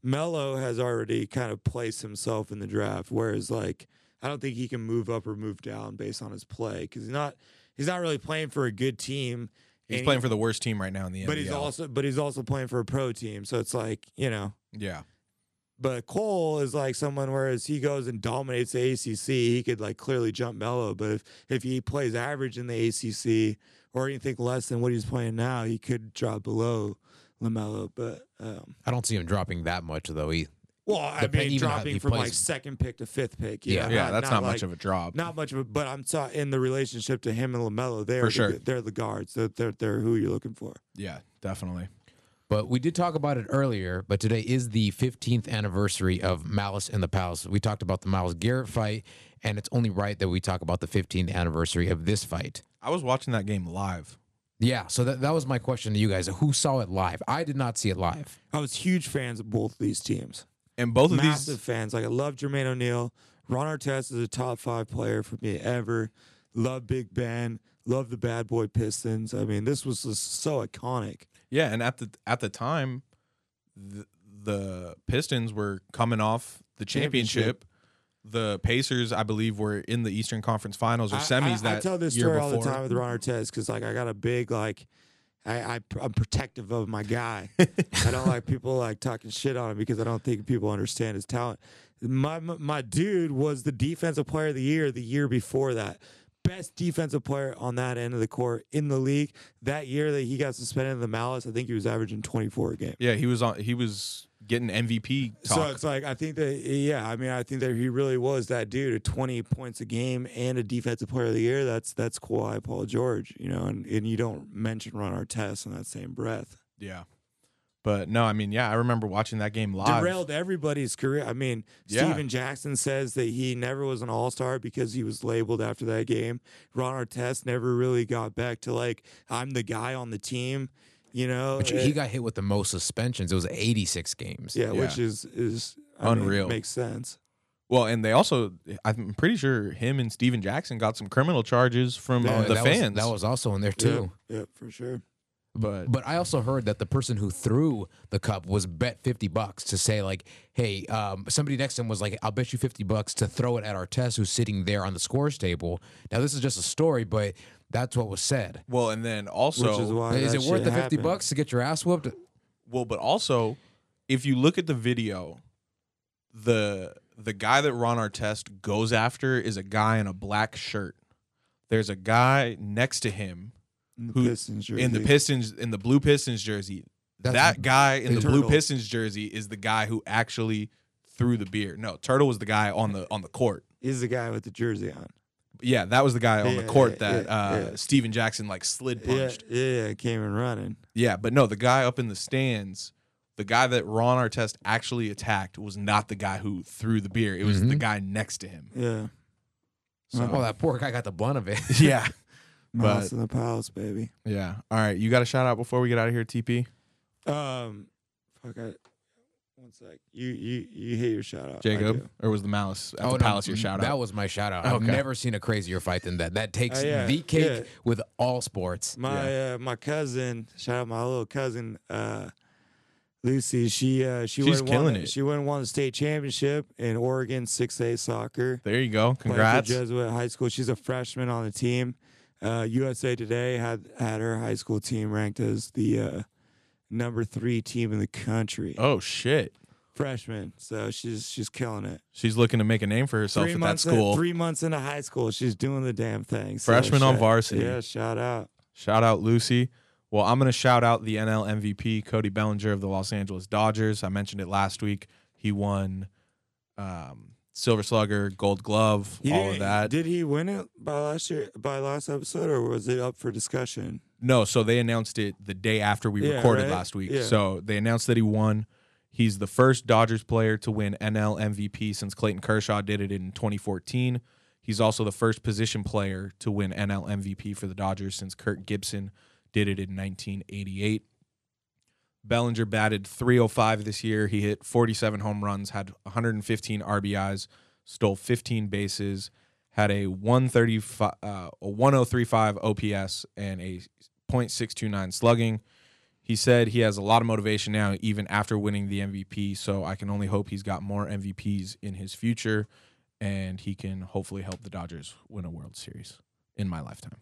Melo has already kind of placed himself in the draft, whereas like I don't think he can move up or move down based on his play because he's not he's not really playing for a good team. He's playing he- for the worst team right now in the but NBL. he's also but he's also playing for a pro team, so it's like you know. yeah, But Cole is like someone whereas he goes and dominates the ACC, he could like clearly jump Melo. But if if he plays average in the ACC or anything less than what he's playing now, he could drop below LaMelo. But um, I don't see him dropping that much though. He, well, I Dep- mean, dropping he from like second pick to fifth pick. you Yeah. know, yeah, that's not, much like- of a drop. Not much of it, but I'm ta- in the relationship to him and LaMelo. They are For the, sure. they're the guards. They're, they're they're who you're looking for. yeah, definitely. but we did talk about it earlier. But today is the 15th anniversary of Malice in the Palace. We talked about the Myles Garrett fight, and it's only right that we talk about the 15th anniversary of this fight. I was watching that game live. Yeah, so that, that was my question to you guys. Who saw it live? I did not see it live. I was huge fans of both of these teams. And both of massive these, fans. Like I love Jermaine O'Neal. Ron Artest is a top five player for me ever. Love Big Ben. Love the Bad Boy Pistons. I mean, this was just so iconic. yeah, and at the at the time, the, the Pistons were coming off the championship. Championship. The Pacers, I believe, were in the Eastern Conference Finals or I- semis I, that I tell this year story before. all the time with Ron Artest because like I got a big like. I, I I'm protective of my guy. I don't like people like talking shit on him because I don't think people understand his talent. My my my dude was the defensive player of the year the year before that. Best defensive player on that end of the court in the league. That year that he got suspended in the malice, I think he was averaging 24 a game. Yeah, he was on. He was getting MVP talk. So it's like I think that yeah, I mean I think that he really was that dude at 20 points a game and a defensive player of the year. That's that's Kawhi Paul George, you know, and, and you don't mention Ron Artest in that same breath. yeah, but no, I mean, yeah, I remember watching that game live. Derailed everybody's career. I mean, Yeah. Stephen Jackson says that he never was an all star because he was labeled after that game. Ron Artest never really got back to like I'm the guy on the team, you know. But he got hit with the most suspensions. It was 86 games. yeah, Yeah. which is is I mean, Unreal. makes sense. Well, and they also, I'm pretty sure him and Stephen Jackson got some criminal charges from Yeah, the that fans. Was, that was also in there too. Yeah, yeah, for sure. but But I also heard that the person who threw the cup was bet 50 bucks to say like, hey, um, somebody next to him was like, I'll bet you 50 bucks to throw it at Artest who's sitting there on the scores table. Now this is just a story, but that's what was said. well, and then also, Which is why is that it worth shit the 50 happened. bucks to get your ass whooped? well, but also, if you look at the video, the the guy that Ron Artest goes after is a guy in a black shirt. There's a guy next to him In the Who- Pistons in the. Pistons in the blue Pistons jersey. That's that guy in the the blue Turtle. Pistons jersey is the guy who actually threw the beer. No, Turtle was the guy on the on the court. He's the guy with the jersey on. Yeah, that was the guy on the court yeah, that yeah, uh, yeah. Stephen Jackson like slid Yeah, punched. yeah, came in running. Yeah, but no, the guy up in the stands, the guy that Ron Artest actually attacked was not the guy who threw the beer. It was the Mhm. guy next to him. Yeah, So, Oh, that poor guy got the blunt of it. yeah, Mouse But- in the palace, baby. yeah. All right, you got a shout out before we get out of here, TP. Um, fuck, I, One sec. You you you hit your shout out. Jacob, or was the Malice at Oh, the no, Palace your shout That was my shout out. I've never seen a crazier fight than that. That takes Oh, yeah, the cake yeah. with all sports. My uh, my cousin, shout out my little cousin, uh, Lucy. She uh, she She's went killing won, it. She went and won the state championship in Oregon six A soccer. there you go. Played for Congrats. Jesuit High School. She's a freshman on the team. Uh, USA Today had had her high school team ranked as the uh, number three team in the country. Oh shit. Freshman, so she's she's killing it. She's looking to make a name for herself three at that months in- school. three months into high school, she's doing the damn thing. So Freshman on shout- varsity. Yeah, shout out. Shout out Lucy. Well, I'm going to shout out the NL MVP, Cody Bellinger of the Los Angeles Dodgers. I mentioned it last week. He won um, Silver Slugger, Gold Glove, He all of didn't- that. Did he win it by last year by last episode, or was it up for discussion? No, so they announced it the day after we Yeah, recorded right? last week. Yeah. So they announced that he won. He's the first Dodgers player to win NL MVP since Clayton Kershaw did it in 2014. He's also the first position player to win NL MVP for the Dodgers since Kirk Gibson did it in 1988. Bellinger batted 305 this year. He hit 47 home runs, had 115 RBIs, stole 15 bases, had a 135 uh, a 1035 OPS and a .629 slugging. He said he has a lot of motivation now even after winning the MVP, so I can only hope he's got more MVPs in his future and he can hopefully help the Dodgers win a World Series in my lifetime.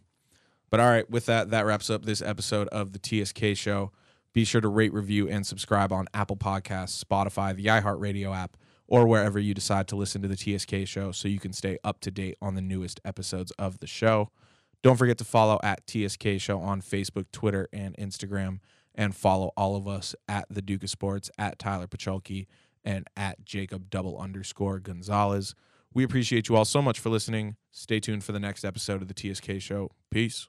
But all right, with that, that wraps up this episode of the TSK Show. Be sure to rate, review, and subscribe on Apple Podcasts, Spotify, the iHeartRadio app, or wherever you decide to listen to the TSK Show so you can stay up to date on the newest episodes of the show. Don't forget to follow at TSK Show on Facebook, Twitter, and Instagram, and follow all of us at the Duke of Sports, at Tyler Pacholke, and at Jacob double underscore Gonzalez. We appreciate you all so much for listening. Stay tuned for the next episode of the TSK Show. Peace.